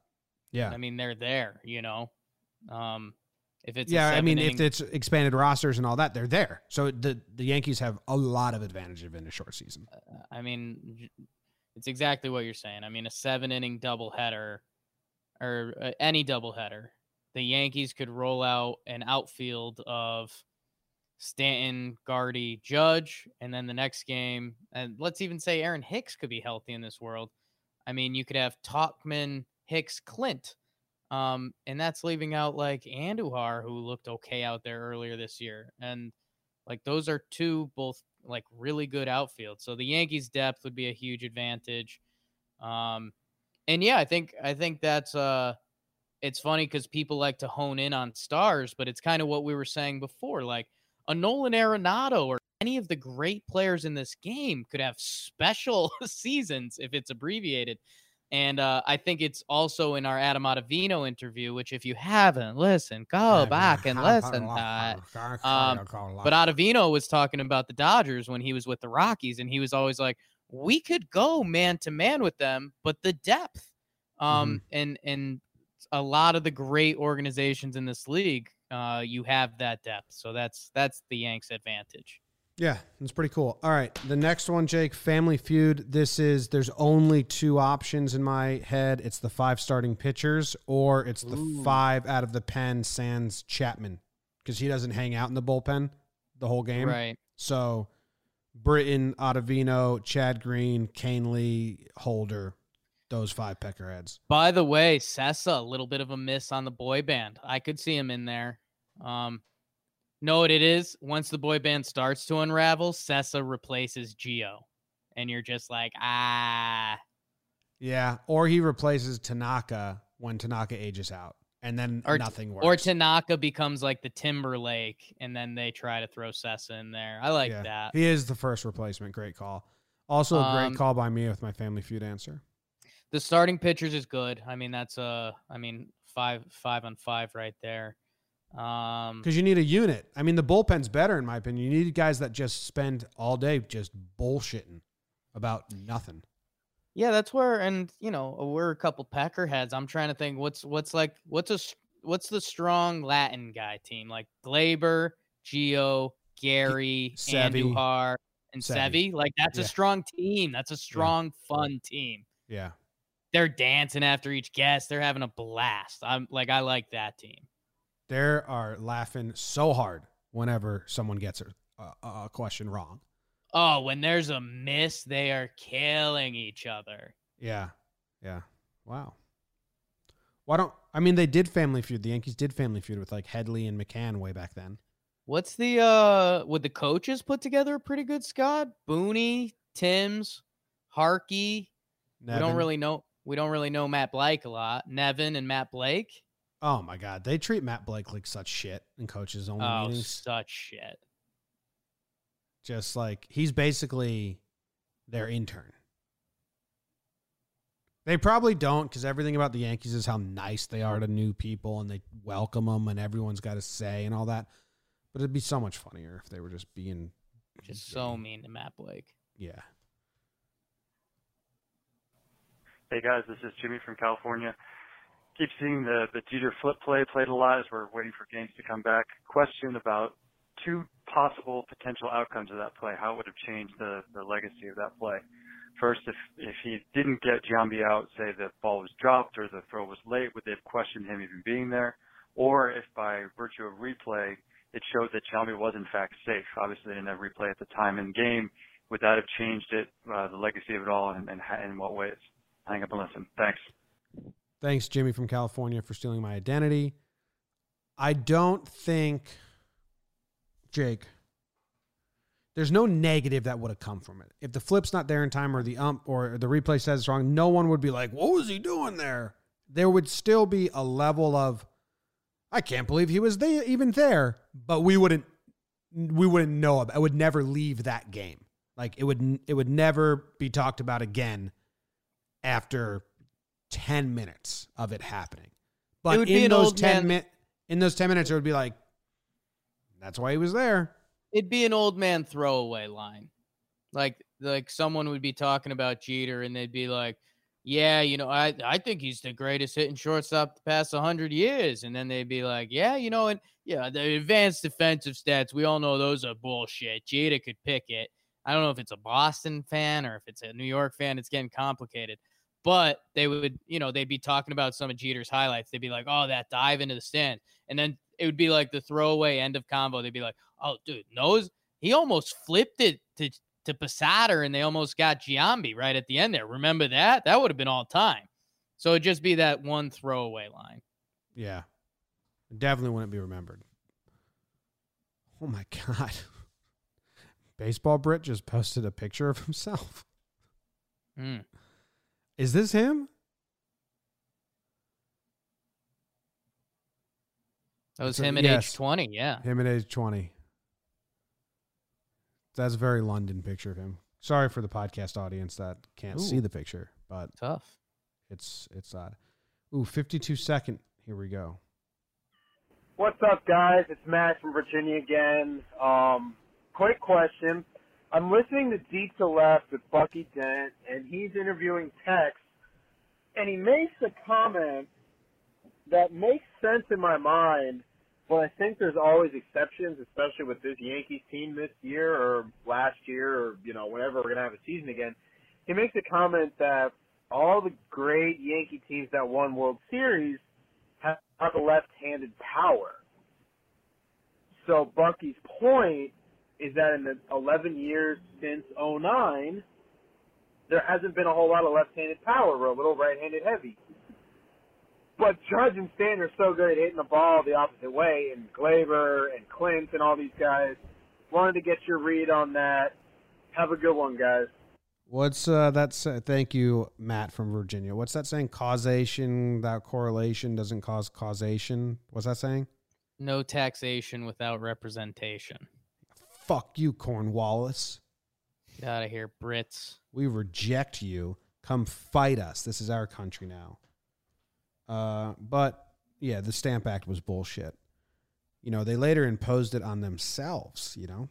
Yeah, I mean, they're there, you know. Um, if it's yeah. I mean, if it's expanded rosters and all that, they're there. So the the Yankees have a lot of advantage in a short season. I mean, it's exactly what you're saying. I mean, a seven inning double header or uh, any doubleheader, the Yankees could roll out an outfield of Stanton, Gardy, Judge, and then the next game, and let's even say Aaron Hicks could be healthy in this world. I mean, you could have Tauchman, Hicks, Clint, um, and that's leaving out like Andujar, who looked okay out there earlier this year, and like those are two both like really good outfield. So the Yankees' depth would be a huge advantage. Um, and yeah, I think I think that's uh, it's funny because people like to hone in on stars, but it's kind of what we were saying before, like a Nolan Arenado or any of the great players in this game could have special seasons if it's abbreviated. And uh, I think it's also in our Adam Ottavino interview, which if you haven't listened, go back and listen to it. Um, but Ottavino was talking about the Dodgers when he was with the Rockies, and he was always like, "We could go man to man with them, but the depth, um, and and a lot of the great organizations in this league, uh, you have that depth. So that's that's the Yanks' advantage." Yeah, it's pretty cool. All right, the next one, Jake, Family Feud. This is there's only two options in my head. It's the five starting pitchers, or it's the Ooh. five out of the pen sans Chapman because he doesn't hang out in the bullpen the whole game. Right. So, Britton, Ottavino, Chad Green, Kahnle, Holder, those five peckerheads. By the way, Cessa, a little bit of a miss on the boy band. I could see him in there. Um, know what it is? Once the boy band starts to unravel, Cessa replaces Geo. And you're just like, ah. Yeah, or he replaces Tanaka when Tanaka ages out, and then Or, nothing works. or Tanaka becomes like the Timberlake, and then they try to throw Cessa in there. I like Yeah, that. He is the first replacement. Great call. Also, a great Um, call by me with my Family Feud answer. The starting pitchers is good. I mean, that's uh I mean, five five on five right there. Um Because you need a unit. I mean, the bullpen's better in my opinion. You need guys that just spend all day just bullshitting about nothing. Yeah, that's where, and you know, we're a couple Packer heads. I'm trying to think what's what's like what's a what's the strong Latin guy team like Gleyber, Gio, Gary, Sevy. Andujar, and Sevy. Sevi. Like that's Yeah. a strong team. That's a strong, fun team. Yeah. They're dancing after each guest. They're having a blast. I'm like, I like that team. They are laughing so hard whenever someone gets a, a, a question wrong. Oh, when there's a miss, they are killing each other. Yeah. Yeah. Wow. Why don't I mean they did Family Feud. The Yankees did Family Feud with like Headley and McCann way back then. What's the uh would the coaches put together a pretty good squad? Booney, Thames, Harkey. We don't really know we don't really know Matt Blake a lot. Nevin and Matt Blake. Oh my god, they treat Matt Blake like such shit in coaches only Oh, meetings. such shit. Just like he's basically their intern. They probably don't because everything about the Yankees is how nice they are to new people and they welcome them and everyone's got a say and all that. But it'd be so much funnier if they were just being Just so mean to Matt Blake. yeah. Hey guys, this is Jimmy from California. Keep seeing the the Jeter flip play played a lot as we're waiting for games to come back. Question about two possible potential outcomes of that play. How it would have changed the the legacy of that play. First, if if he didn't get Giambi out, say the ball was dropped or the throw was late, would they have questioned him even being there? Or if by virtue of replay it showed that Giambi was in fact safe. Obviously, they didn't have replay at the time in game. Would that have changed it, uh, the legacy of it all, and, and in what ways? Hang up and listen. Thanks. Thanks, Jimmy from California, for stealing my identity. I don't think, Jake, there's no negative that would have come from it. If the flip's not there in time or the ump or the replay says it's wrong, no one would be like, what was he doing there? There would still be a level of, I can't believe he was there, even there, but we wouldn't, we wouldn't know about. I would never leave that game. Like it would, it would never be talked about again after 10 minutes of it happening. But be in those 10 man- min- in those 10 minutes it would be like that's why he was there. It'd be an old man throwaway line. Like like someone would be talking about Jeter and they'd be like, "Yeah, you know, I I think he's the greatest hitting shortstop the past 100 years." And then they'd be like, "Yeah, you know, and yeah, the advanced defensive stats, we all know those are bullshit. Jeter could pick it." I don't know if it's a Boston fan or if it's a New York fan, it's getting complicated. But they would, you know, they'd be talking about some of Jeter's highlights. They'd be like, "Oh, that dive into the stand." And then it would be like the throwaway end of combo. They'd be like, "Oh, dude, nose, he almost flipped it to to Posada, and they almost got Giambi right at the end there. Remember that? That would have been all time. So it'd just be that one throwaway line. Yeah. Definitely wouldn't be remembered. Oh my God. Baseball Brit just posted a picture of himself. Mm. Is this him? That was It's him at yes. age 20. Yeah. Him at age 20. That's a very London picture of him. Sorry for the podcast audience that can't see the picture, but Tough. it's it's odd. Ooh, 52 second. Here we go. What's up, guys? It's Matt from Virginia again. Um, quick question. I'm listening to Deep to Left with Bucky Dent, and he's interviewing Tex, and he makes a comment that makes sense in my mind, but I think there's always exceptions, especially with this Yankees team this year or last year or, you know, whenever we're going to have a season again. He makes a comment that all the great Yankee teams that won World Series have, left-handed power. So Bucky's point is that in the 11 years since 09, there hasn't been a whole lot of left-handed power. We're a little right-handed heavy. But Judge and Stan are so good at hitting the ball the opposite way, and Gleyber and Clint and all these guys. Wanted to get your read on that. Have a good one, guys. What's uh that's uh, thank you Matt from Virginia. What's that saying? Causation without correlation doesn't cause causation. What's that saying? No taxation without representation. Fuck you Cornwallis. Get out of here, Brits. We reject you. Come fight us. This is our country now. Uh, but yeah, the Stamp Act was bullshit. You know, they later imposed it on themselves. You know,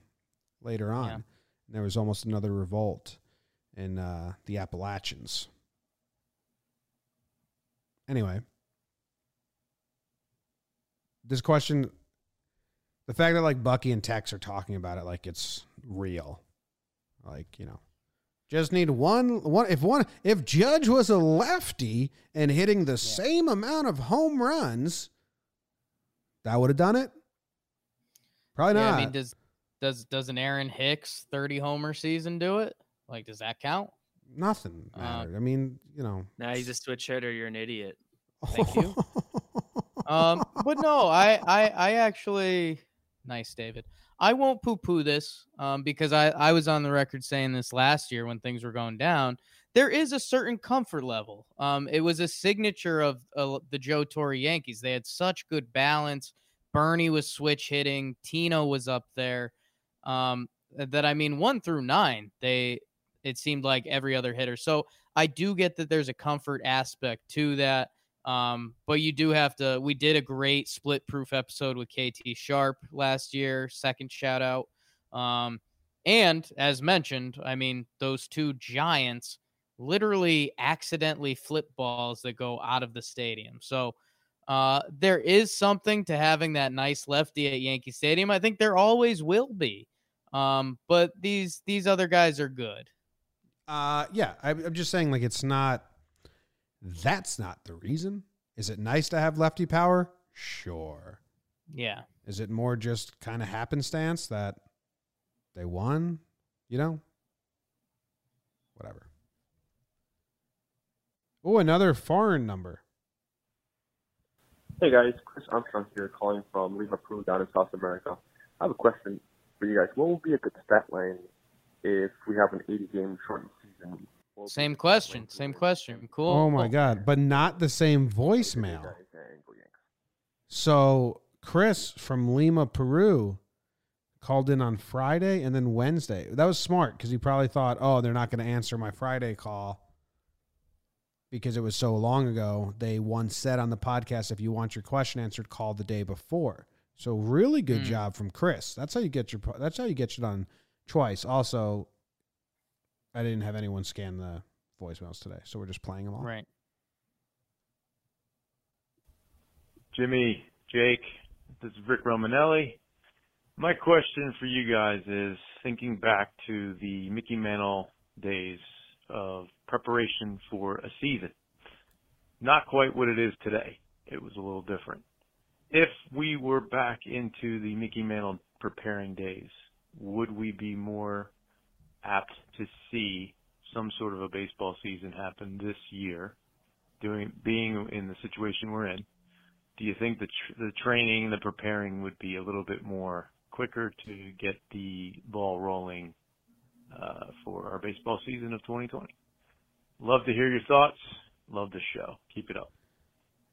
later on, Yeah. And there was almost another revolt in uh, the Appalachians. Anyway, this question, the fact that like Bucky and Tex are talking about it like it's real, like you know, just need one one if one if Judge was a lefty and hitting the same amount of home runs, that would have done it. Probably Yeah, not. I mean, does does does an Aaron Hicks 30 homer season do it? Like, does that count? Nothing Uh. I mean, you know. Now he's a switch hitter. You're an idiot. Thank you. um, but no, I, I, I actually, nice, David. I won't poo-poo this, um, because I, I was on the record saying this last year when things were going down. There is a certain comfort level. Um, it was a signature of uh, the Joe Torre Yankees. They had such good balance. Bernie was switch hitting. Tino was up there. Um, that I mean, one through nine, they it seemed like every other hitter. So I do get that there's a comfort aspect to that. Um, but you do have to. We did a great split proof episode with Katie Sharp last year. Second shout out. Um, and as mentioned, I mean those two giants literally accidentally flip balls that go out of the stadium. So uh, there is something to having that nice lefty at Yankee Stadium. I think there always will be. Um, but these these other guys are good. Uh, yeah, I, I'm just saying, like, it's not. That's not the reason. Is it nice to have lefty power? Sure. Yeah. Is it more just kind of happenstance that they won? You know, whatever. Oh, another foreign number. Hey guys, Chris Armstrong here, calling from Lima, Peru, down in South America. I have a question for you guys. What would be a good stat line if we have an 80 game shortened season? What would Same question. Same question. Cool. Oh my god! But not the same voicemail. Guys, and go Yanks. So Chris from Lima, Peru, called in on Friday and then Wednesday. That was smart because he probably thought, "Oh, they're not going to answer my Friday call because it was so long ago." They once said on the podcast, "If you want your question answered, call the day before." So really good Mm. job from Chris. That's how you get your. That's how you get it done twice. Also, I didn't have anyone scan the voicemails today, so we're just playing them all. Right. Jimmy, Jake, this is Rick Romanelli. My question for you guys is thinking back to the Mickey Mantle days of preparation for a season. Not quite what it is today. It was a little different. if we were back into the Mickey Mantle preparing days, would we be more apt to see some sort of a baseball season happen this year, doing being in the situation we're in? Do you think the tr- the training, the preparing would be a little bit more quicker to get the ball rolling uh, for our baseball season of 2020? Love to hear your thoughts. Love the show. Keep it up.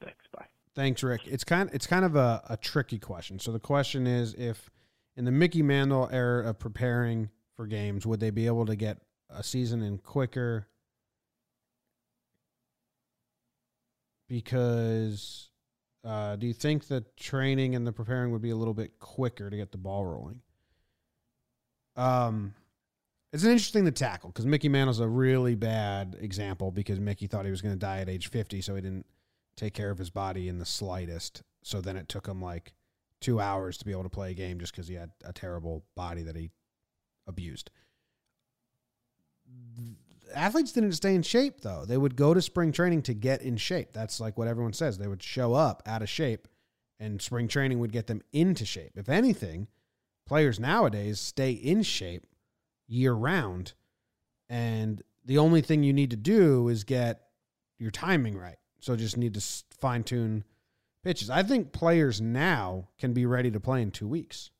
Thanks. Bye. Thanks, Rick. It's kind it's kind of a, a tricky question. So the question is if in the Mickey Mantle era of preparing for games, would they be able to get a season in quicker? Because uh, do you think the training and the preparing would be a little bit quicker to get the ball rolling? Um, it's an interesting to tackle because Mickey Mantle's a really bad example because Mickey thought he was going to die at age 50, so he didn't take care of his body in the slightest. So then it took him like two hours to be able to play a game just because he had a terrible body that he abused. Athletes didn't stay in shape though. They would go to spring training to get in shape. That's like what everyone says. They would show up out of shape and spring training would get them into shape. If anything, players nowadays stay in shape year round and the only thing you need to do is get your timing right. So just need to fine tune pitches. I think players now can be ready to play in two weeks,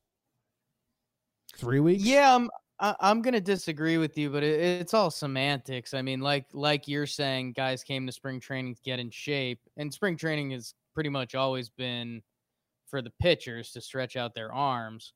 three weeks. Yeah, I'm I- I'm gonna disagree with you, but it, it's all semantics. I mean, like like you're saying, guys came to spring training to get in shape, and spring training has pretty much always been for the pitchers to stretch out their arms.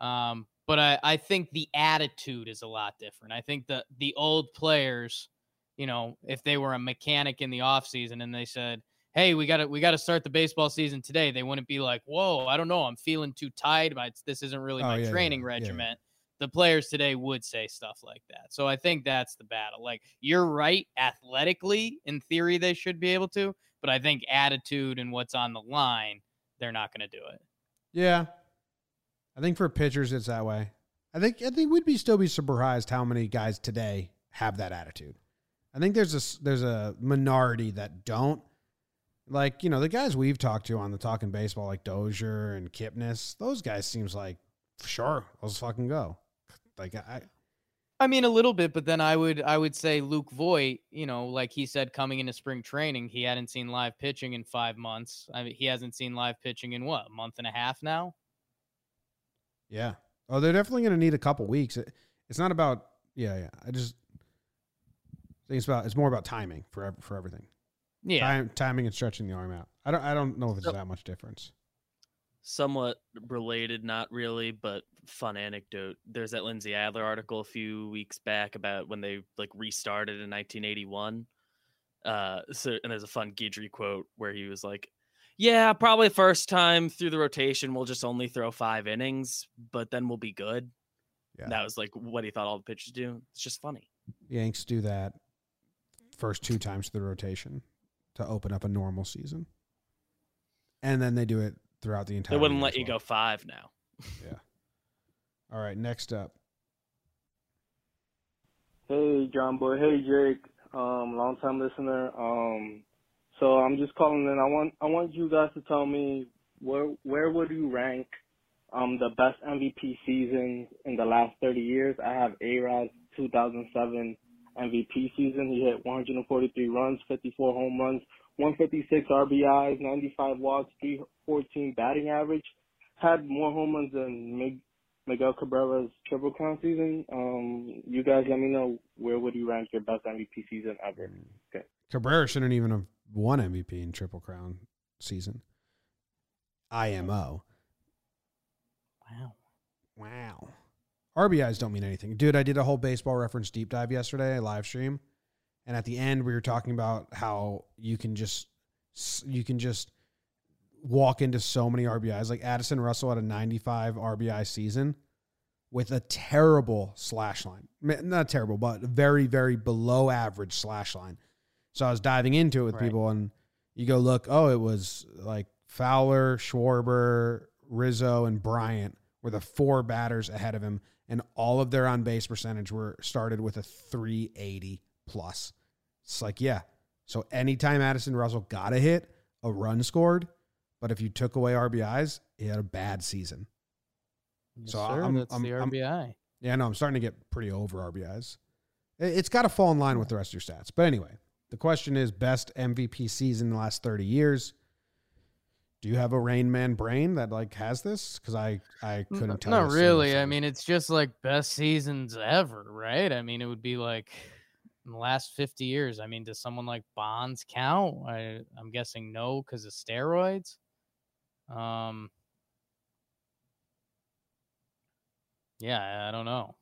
Um, but I, I think the attitude is a lot different. I think the the old players you know, if they were a mechanic in the offseason and they said, Hey, we gotta we gotta start the baseball season today, they wouldn't be like, Whoa, I don't know, I'm feeling too tired. My this isn't really Oh, my yeah, training yeah, yeah, yeah. regiment. The players today would say stuff like that. So I think that's the battle. Like you're right, athletically, in theory, they should be able to, but I think attitude and what's on the line, they're not gonna do it. Yeah. I think for pitchers it's that way. I think I think we'd be still be surprised how many guys today have that attitude. I think there's a there's a minority that don't. Like, you know, the guys we've talked to on the Talking Baseball, like Dozier and Kipnis, those guys seems like, sure, let's fucking go. Like, I, I mean, a little bit, but then I would I would say Luke Voit, you know, like he said, coming into spring training, he hadn't seen live pitching in five months. I mean, he hasn't seen live pitching in what a month and a half now. yeah. Oh, they're definitely going to need a couple weeks. It, it's not about, yeah, yeah. I just think it's about, it's more about timing for ev- for everything. Yeah. Time, timing and stretching the arm out. I don't, I don't know if it's So- that much difference. somewhat related, not really, but fun anecdote. There's that Lindsey Adler article a few weeks back about when they like restarted in 1981. Uh, so and there's a fun Guidry quote where he was like, "Yeah, probably first time through the rotation, we'll just only throw five innings, but then we'll be good." Yeah. That was like what he thought all the pitchers do. It's just funny. Yanks do that first two times through the rotation to open up a normal season, and then they do it throughout the entire. They wouldn't year let as you go five now. Yeah. All right. Next up, Hey, John Boy. Hey, Jake. Um, long time listener. Um, so I'm just calling in. I want I want you guys to tell me where where would you rank um the best MVP season in the last 30 years? I have A Rod's 2007 MVP season. He hit 143 runs, 54 home runs, 156 RBIs, 95 walks, 314 batting average. Had more home runs than Miguel Cabrera's Triple Crown season. Um, you guys let me know where would you rank your best MVP season ever? Okay. Cabrera shouldn't even have won MVP in Triple Crown season. IMO. Wow. Wow. RBIs don't mean anything. Dude, I did a whole baseball reference deep dive yesterday, live stream. And at the end we were talking about how you can just you can just walk into so many RBIs. Like Addison Russell had a 95 RBI season with a terrible slash line. Not terrible, but very very below average slash line. So I was diving into it with Right. people and you go look, oh, it was like Fowler, Schwarber, Rizzo, and Bryant were the four batters ahead of him, and all of their on base percentage were started with a 380 plus. It's like, yeah. So anytime Addison Russell got a hit, a run scored, but if you took away RBIs, he had a bad season. Yes, So sir, I'm- that's I'm- the I'm- RBI. Yeah, no, I'm starting to get pretty over RBIs. It- It's got to fall in line with the rest of your stats. But anyway, the question is best MVP season in the last 30 years. Do you have a Rain Man brain that like has this? Because I I couldn't tell. you Not really. I mean, it's just like best seasons ever, right? I mean, it would be like in the last 50 years. I mean, does someone like Bonds count? I, I'm guessing no because of steroids. Um, yeah, I don't know.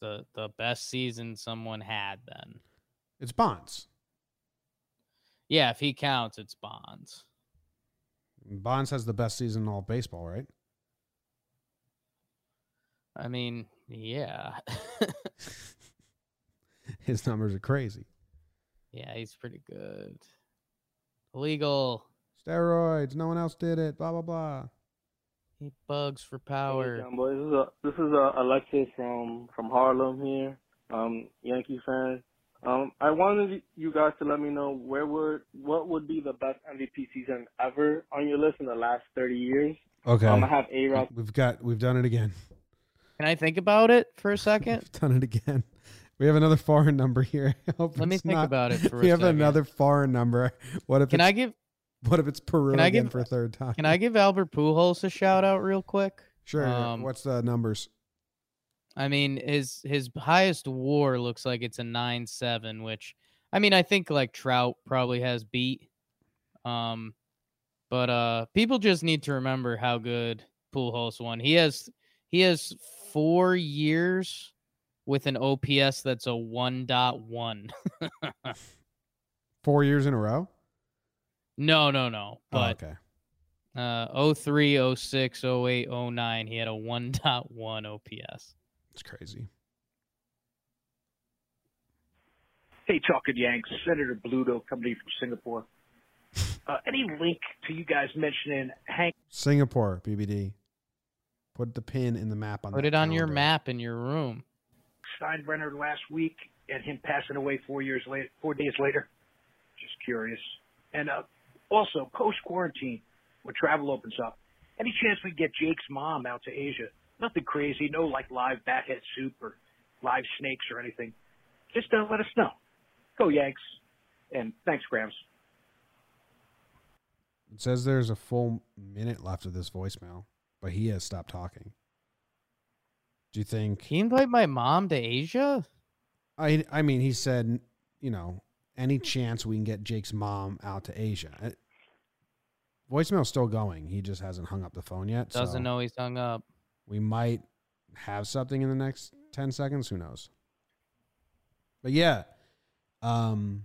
The the best season someone had then. it's Bonds. Yeah, if he counts, it's Bonds. Bonds has the best season in all of baseball, right? I mean, yeah. His numbers are crazy. yeah, he's pretty good. Illegal. Steroids. No one else did it. Blah blah blah. He bugs for Hey, power. John boy, this is a, this is uh Alexis from from Harlem here, um, Yankee fan. Um, I wanted you guys to let me know where would what would be the best MVP season ever on your list in the last thirty years. Okay. Um, I have A Rod. We've got we've done it again. Can I think about it for a second? We've done it again. We have another foreign number here. I hope Let me think not- about it for a we have second. another foreign number. What if Can it's, I give What if it's Peru Can I again give- for a third time? Can I give Albert Pujols a shout out real quick? Sure. Um, What's the numbers? I mean, his his highest WAR looks like it's a nine seven, which I mean, I think like Trout probably has beat. Um, but uh, people just need to remember how good Pujols won. He has he has four years with an OPS that's a one dot one. Four years in a row. no, no, no. Oh, But okay. uh, 03, 06, 08, 09, he had a one dot one OPS. It's crazy. Hey, Talking Yanks, Senator Bluto coming to you from Singapore. Uh, any link to you guys mentioning Hank Singapore BBD. Put the pin in the map on. Put that it on your map in your room. Steinbrenner last week and him passing away four years later, four days later? Just curious. And uh, also, post quarantine, when travel opens up, any chance we get Jake's mom out to Asia? Nothing crazy, no like live backhead soup or live snakes or anything. Just uh, let us know. Go Yanks, and thanks, Grams. It says there's a full minute left of this voicemail, but he has stopped talking. Do you think? he you invite my mom to Asia? I I mean, he said, you know, any chance we can get Jake's mom out to Asia. Uh, Voicemail's still going. He just hasn't hung up the phone yet. Doesn't so know he's hung up. We might have something in the next ten seconds. Who knows? But yeah, um,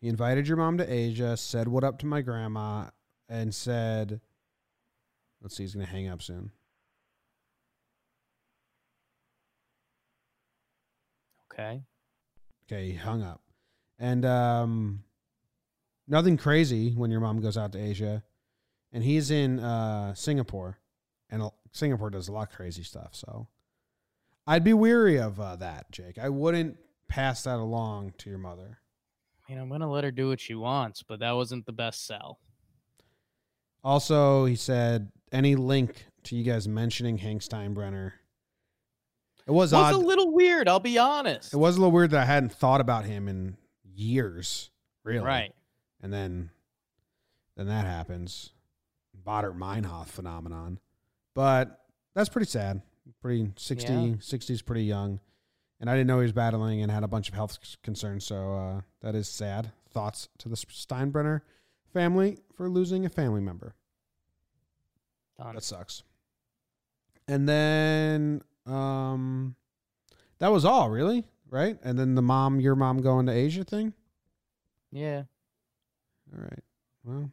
he invited your mom to Asia. Said what up to my grandma, and said, "Let's see, he's gonna hang up soon." Okay. Okay, he hung up. And um nothing crazy when your mom goes out to Asia. And he's in uh Singapore. And Singapore does a lot of crazy stuff, so I'd be weary of uh, that, Jake. I wouldn't pass that along to your mother. I mean, I'm gonna let her do what she wants, but that wasn't the best sell. Also, he said any link to you guys mentioning Hank Steinbrenner. It was, was a little weird. I'll be honest. it was a little weird that I hadn't thought about him in years, really. Right. And then then that happens. Baader-Meinhof phenomenon. But that's pretty sad. Pretty 60, Yeah. 60 is pretty young. And I didn't know he was battling and had a bunch of health concerns. So uh, that is sad. Thoughts to the Steinbrenner family for losing a family member. Done. That sucks. And then um that was all, really, right? And then the mom, your mom going to Asia thing? Yeah. All right. Well,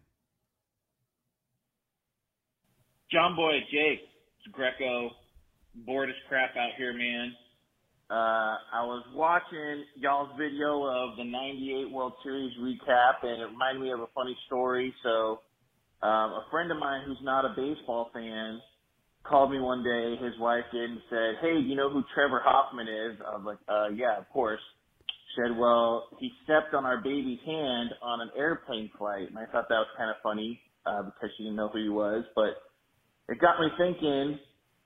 John Boy, Jake, Greco. Bored as crap out here, man. Uh, I was watching y'all's video of the 98 World Series recap and it reminded me of a funny story. So, um, a friend of mine who's not a baseball fan called me one day, his wife did, and said, Hey, you know who Trevor Hoffman is? I was like, uh, yeah, of course. She said, "Well, he stepped on our baby's hand on an airplane flight," and I thought that was kind of funny uh, because she didn't know who he was. But it got me thinking: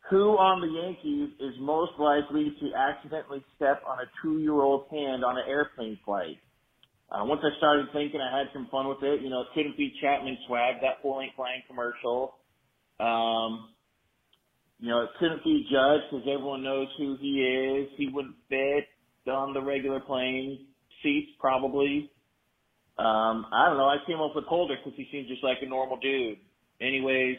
who on the Yankees is most likely to accidentally step on a two-year-old's hand on an airplane flight? Uh, once I started thinking, I had some fun with it. You know, it couldn't be Chapman swag, that full length line commercial. Um, you know, it couldn't be Judge because everyone knows who he is. He wouldn't fit on the regular plane seats, probably. Um, I don't know. I came up with Holder because he seems just like a normal dude. Anyways,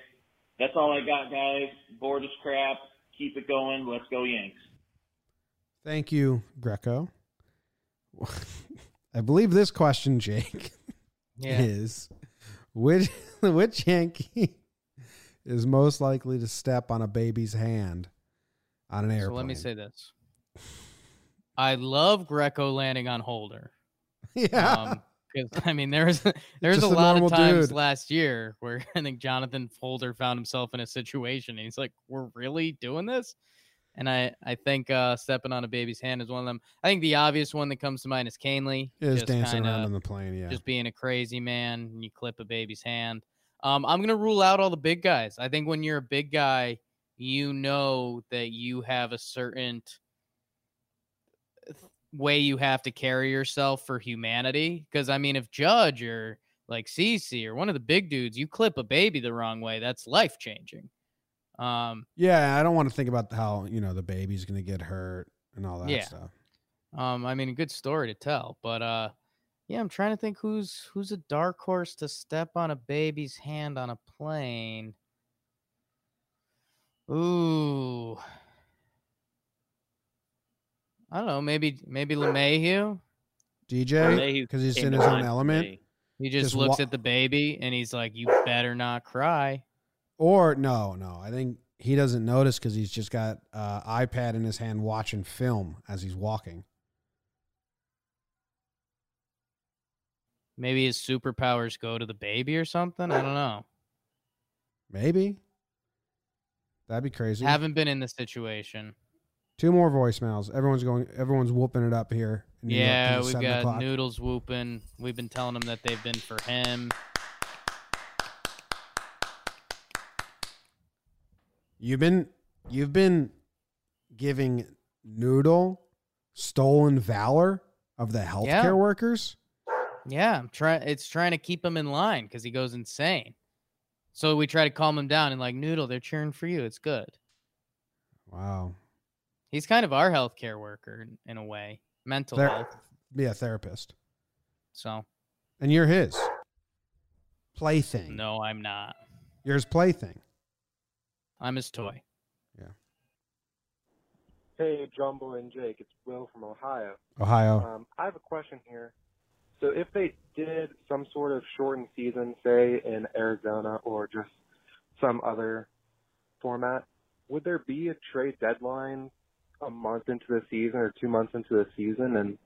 that's all I got, guys. Board is crap. Keep it going. Let's go, Yanks. Thank you, Greco. I believe this question, Jake, Yeah. is which which Yankee is most likely to step on a baby's hand on an airplane? So let me say this. I love Greco landing on Holder. Yeah. Um, because I mean, there's there's Just a a lot of times dude. last year where I think Jonathan Holder found himself in a situation. And he's like, "We're really doing this," and I I think uh, stepping on a baby's hand is one of them. I think the obvious one that comes to mind is Kahnle. Is dancing kinda around on the plane, yeah. just being a crazy man. And you clip a baby's hand. Um, I'm gonna rule out all the big guys. I think when you're a big guy, you know that you have a certain way you have to carry yourself for humanity. Because I mean, if Judge or like CC or one of the big dudes, you clip a baby the wrong way, that's life changing. Um, Yeah, I don't want to think about how you know the baby's going to get hurt and all that Yeah. stuff. um, I mean, a good story to tell, but uh, yeah, I'm trying to think who's who's a dark horse to step on a baby's hand on a plane. Ooh. I don't know. Maybe maybe LeMahieu. DJ, because he's in his own element. He just, Just looks wa- at the baby and he's like, "You better not cry." Or no, no, I think he doesn't notice because he's just got uh, iPad in his hand watching film as he's walking. Maybe his superpowers go to the baby or something. I don't know. Maybe that'd be crazy. Haven't been in the situation. Two more voicemails. Everyone's going. Everyone's whooping it up here. in New York Yeah, we've got o'clock. noodles whooping. We've been telling them that they've been for him. You've been you've been giving Noodle stolen valor of the healthcare Yeah. workers. Yeah, I'm trying. It's trying to keep him in line because he goes insane. So we try to calm him down and like Noodle, they're cheering for you. It's good. Wow. He's kind of our healthcare worker in- in a way, mental Ther- health. yeah, therapist. So And you're his plaything. no, I'm not. You're his plaything. I'm his toy. Yeah. Hey, Jumbo and Jake, it's Will from Ohio. Ohio. Um, I have a question here. So, if they did some sort of shortened season, say in Arizona or just some other format, would there be a trade deadline a month into the season or two months into the season? And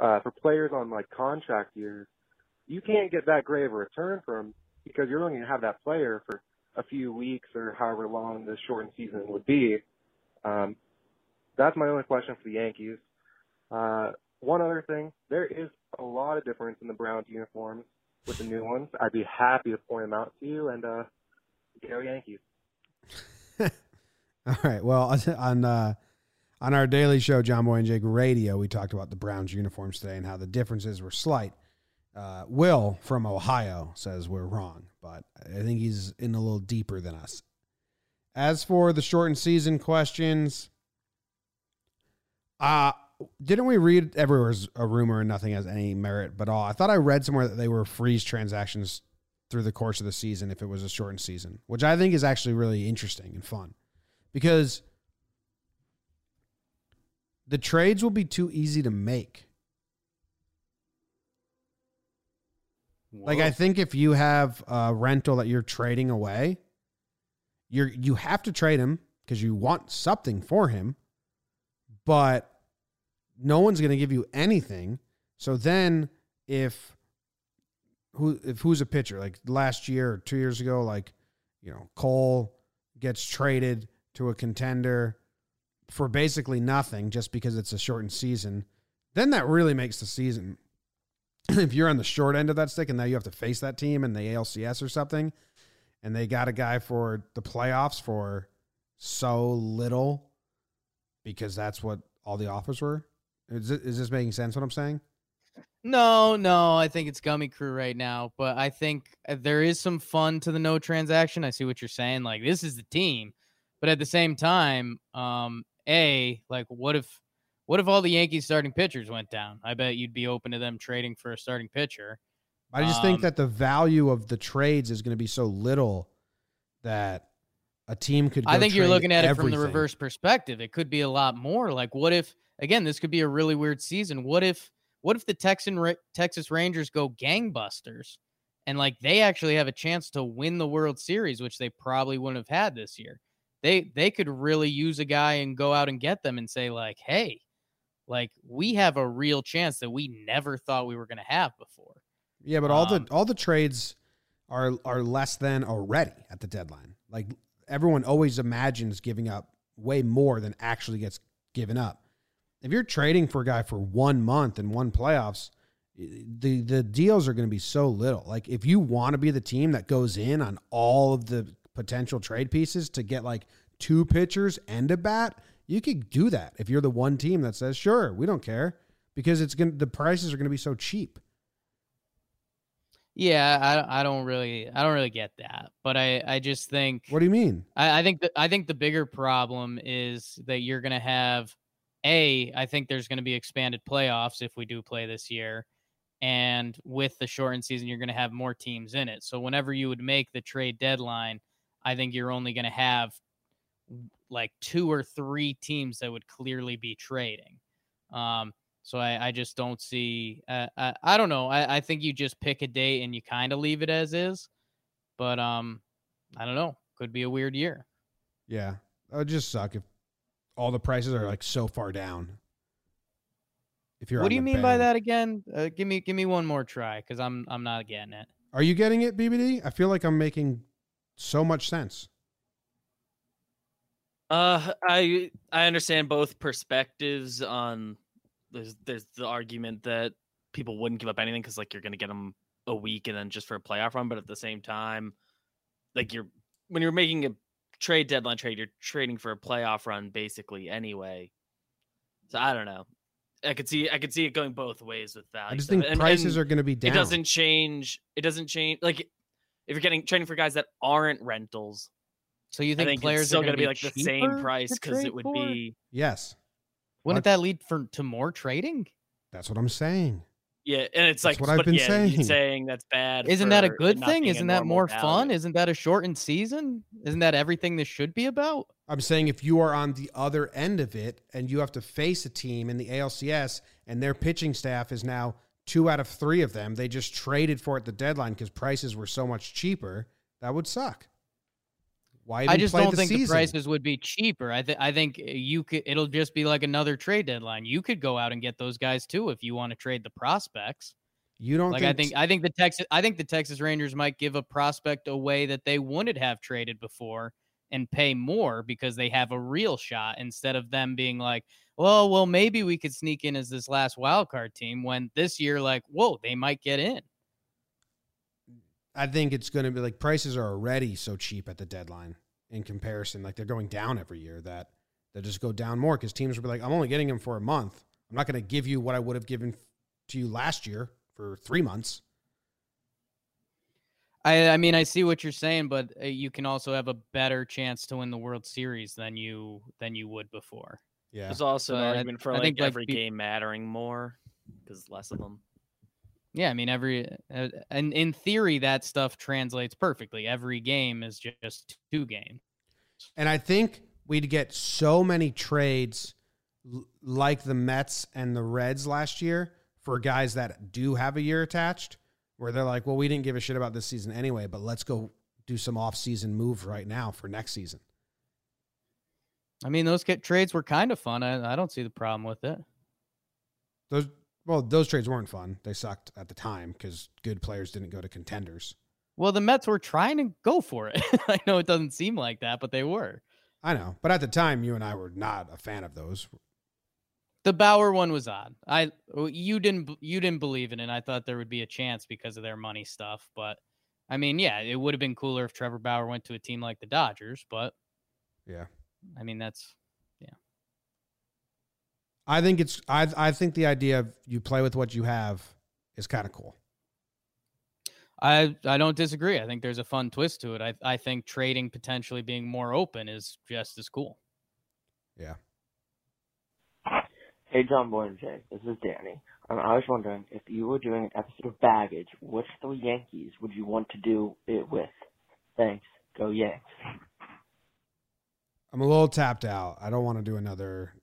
uh, for players on like contract years, you can't get that great of a return from because you're only going to have that player for a few weeks or however long the shortened season would be. Um, that's my only question for the Yankees. Uh, one other thing, there is a lot of difference in the Browns uniforms with the new ones. I'd be happy to point them out to you and uh, go Yankees. All right. Well, on uh, on our daily show, John Boy and Jake Radio, we talked about the Browns uniforms today and how the differences were slight. Uh, Will from Ohio says we're wrong, but I think he's in a little deeper than us. As for the shortened season questions, uh didn't we read everywhere's a rumor and nothing has any merit but all? I thought I read somewhere that they were freeze transactions through the course of the season if it was a shortened season, which I think is actually really interesting and fun because the trades will be too easy to make. Like I think if you have a rental that you're trading away, you're you have to trade him because you want something for him, but no one's going to give you anything. So then if who if who's a pitcher like last year or 2 years ago like you know Cole gets traded to a contender for basically nothing just because it's a shortened season, then that really makes the season. if you're on the short end of that stick and now you have to face that team in the ALCS or something, and they got a guy for the playoffs for so little because that's what all the offers were. Is, it, is this making sense what I'm saying? No, no, I think it's gummy crew right now, but I think uh, there is some fun to the no transaction. I see what you're saying. Like this is the team, but at the same time, um, a like what if what if all the Yankees starting pitchers went down? I bet you'd be open to them trading for a starting pitcher. I just Um, think that the value of the trades is going to be so little that a team could. I think you're looking at it from the reverse perspective. It could be a lot more. Like, what if again? This could be a really weird season. What if what if the Texan Texas Rangers go gangbusters, and like they actually have a chance to win the World Series, which they probably wouldn't have had this year. They they could really use a guy and go out and get them and say like, hey, like we have a real chance that we never thought we were going to have before. Yeah, but all Um, the all the trades are are less than already at the deadline. Like everyone always imagines giving up way more than actually gets given up. If you're trading for a guy for one month and one playoffs, the the deals are going to be so little. Like if you want to be the team that goes in on all of the potential trade pieces to get like two pitchers and a bat, you could do that. If you're the one team that says, "Sure, we don't care," because it's going the prices are going to be so cheap. Yeah, I I don't really I don't really get that, but I I just think What do you mean? I, I think that I think the bigger problem is that you're going to have a. I think there's going to be expanded playoffs if we do play this year, and with the shortened season, you're going to have more teams in it. So whenever you would make the trade deadline, I think you're only going to have like two or three teams that would clearly be trading. Um, so I, I just don't see. Uh, I, I don't know. I, I think you just pick a date and you kind of leave it as is. But um, I don't know. Could be a weird year. Yeah, that would just suck if all the prices are like so far down. If you're, what do you mean by that again? Uh, give me give me one more try because I'm I'm not getting it. Are you getting it, BBD? I feel like I'm making so much sense. Uh, I I understand both perspectives on. There's there's the argument that people wouldn't give up anything because like you're gonna get them a week and then just for a playoff run, but at the same time, like you're when you're making a trade deadline trade, you're trading for a playoff run basically anyway. So I don't know. I could see I could see it going both ways with value. I just think prices are gonna be down. It doesn't change. It doesn't change. Like if you're getting trading for guys that aren't rentals. So you think think players it's still are gonna gonna be be like the same price because it would for? be Yes, Wouldn't that lead for to more trading? that's what I'm saying. Yeah, and it's That's like what I've been yeah, saying. saying that's bad. Isn't that a good thing? Isn't that more value. fun? Isn't that a shortened season? Isn't that everything this should be about? I'm saying if you are on the other end of it and you have to face a team in the ALCS and their pitching staff is now two out of three of them, they just traded for it at the deadline because prices were so much cheaper. That would suck. Why? I just don't the think the prices would be cheaper. I think I think eh, you could. It'll just be like another trade deadline. You could go out and get those guys too if you want to trade the prospects. You don't like think I think I think the Texas I think the Texas Rangers might give a prospect away that they wouldn't have traded before and pay more because they have a real shot instead of them being like, well, well, maybe we could sneak in as this last wild card team when this year, like, whoa, they might get in. I think it's going to be like prices are already so cheap at the deadline in comparison. Like they're going down every year that they just go down more because teams will be like, I'm only getting him for a month. I'm not going to give you what I would have given to you last year for three months. I, I mean, I see what you're saying, but uh, you can also have a better chance to win the World Series than you than you would before. Yeah, There's also So an I- argument for I like think, every be- game mattering more because less of them. Yeah, I mean, every uh, and in theory, that stuff translates perfectly. Every game is just two games. And I think we'd get so many trades l- like the Mets and the Reds last year for guys that do have a year attached, where they're like, well, we didn't give a shit about this season anyway, but let's go do some off-season moves right now for next season. I mean, those get trades were kind of fun. I, I don't see the problem with it. Those well, those trades weren't fun. They sucked at the time because good players didn't go to contenders. Well, the Mets were trying to go for it. I know it doesn't seem like that, but they were. I know, but at the time, you and I were not a fan of those. The Bauer one was odd. I you didn't you didn't believe in it. And I thought there would be a chance because of their money stuff, but I mean, yeah, it would have been cooler if Trevor Bauer went to a team like the Dodgers, but Yeah. I mean, that's yeah. I think it's I I think the idea of you play with what you have is kind of cool. I I don't disagree. I think there's a fun twist to it. I I think trading potentially being more open is just as cool. Yeah. Hey, Jomboy and Jay, this is Danny. Um, I was wondering if you were doing an episode of Baggage, which three Yankees would you want to do it with? Thanks. Go Yanks. I'm a little tapped out. I don't want to do another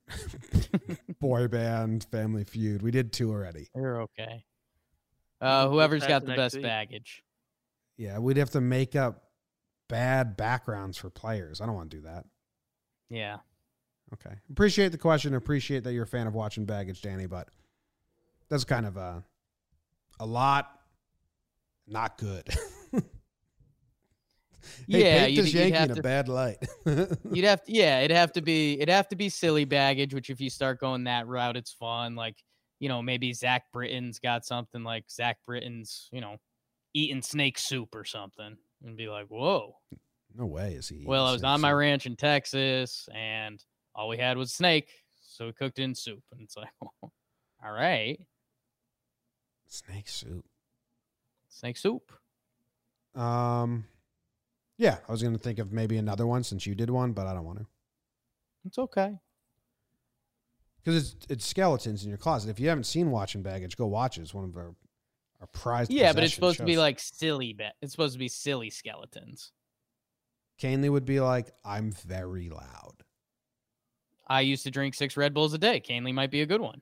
boy band family feud. We did two already. You're okay. Uh, whoever's got the best week. baggage. Yeah, we'd have to make up bad backgrounds for players. I don't want to do that. Yeah. Okay. Appreciate the question. Appreciate that you're a fan of watching baggage, Danny, but that's kind of a a lot not good. hey, yeah, paint you'd- this Yankee have in a to- bad light. You'd have to, yeah, it'd have to be, it'd have to be silly baggage. Which if you start going that route, it's fun. Like, you know, maybe Zach Britton's got something like Zach Britton's, you know, eating snake soup or something, and be like, whoa. no way is he. Well, I was on my ranch in Texas, and all we had was snake, so we cooked it in soup, and it's like, all right, snake soup. snake soup. Um, yeah, I was going to think of maybe another one since you did one, but I don't want to It's okay. because it's it's skeletons in your closet. If you haven't seen Watching Baggage, go watch it. It's one of our our prized. Yeah, but it's supposed to be like silly. Ba- it's supposed to be silly skeletons. Kahnle would be like, "I'm very loud." I used to drink six Red Bulls a day. Kahnle might be a good one.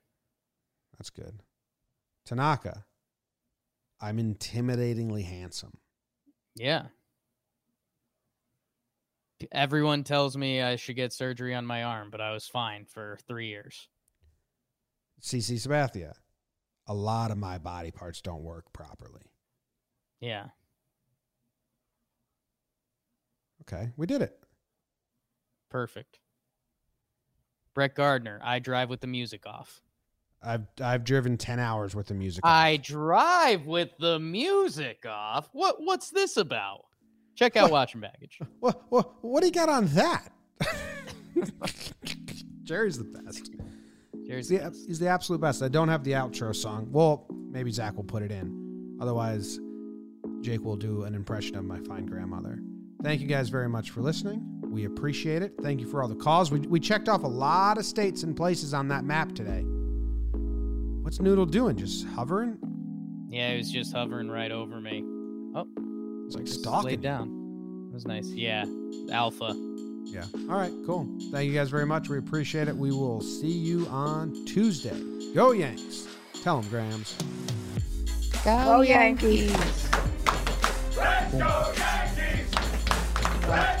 That's good. Tanaka, I'm intimidatingly handsome. Yeah. Everyone tells me I should get surgery on my arm, but I was fine for three years. CC Sabathia, a lot of my body parts don't work properly. Yeah. Okay, we did it. Perfect. Brett Gardner, I drive with the music off. I've I've driven ten hours with the music. Off. I drive with the music off. What what's this about? Check out Watching Baggage. What what what do you got on that? Jerry's the best. Jerry's He's the, he's the absolute best. I don't have the outro song. Well, maybe Zach will put it in. Otherwise, Jake will do an impression of my fine grandmother. Thank you guys very much for listening. We appreciate it. Thank you for all the calls. We, we checked off a lot of states and places on that map today. What's Noodle doing? Just hovering? Yeah, he was just hovering right over me. Oh, it's like just stalking laid down. That was nice. Yeah, alpha. Yeah. All right, cool. Thank you guys very much. We appreciate it. We will see you on Tuesday. Go Yanks. Tell them, Grams. Go Yankees. Let's go Yankees! Let's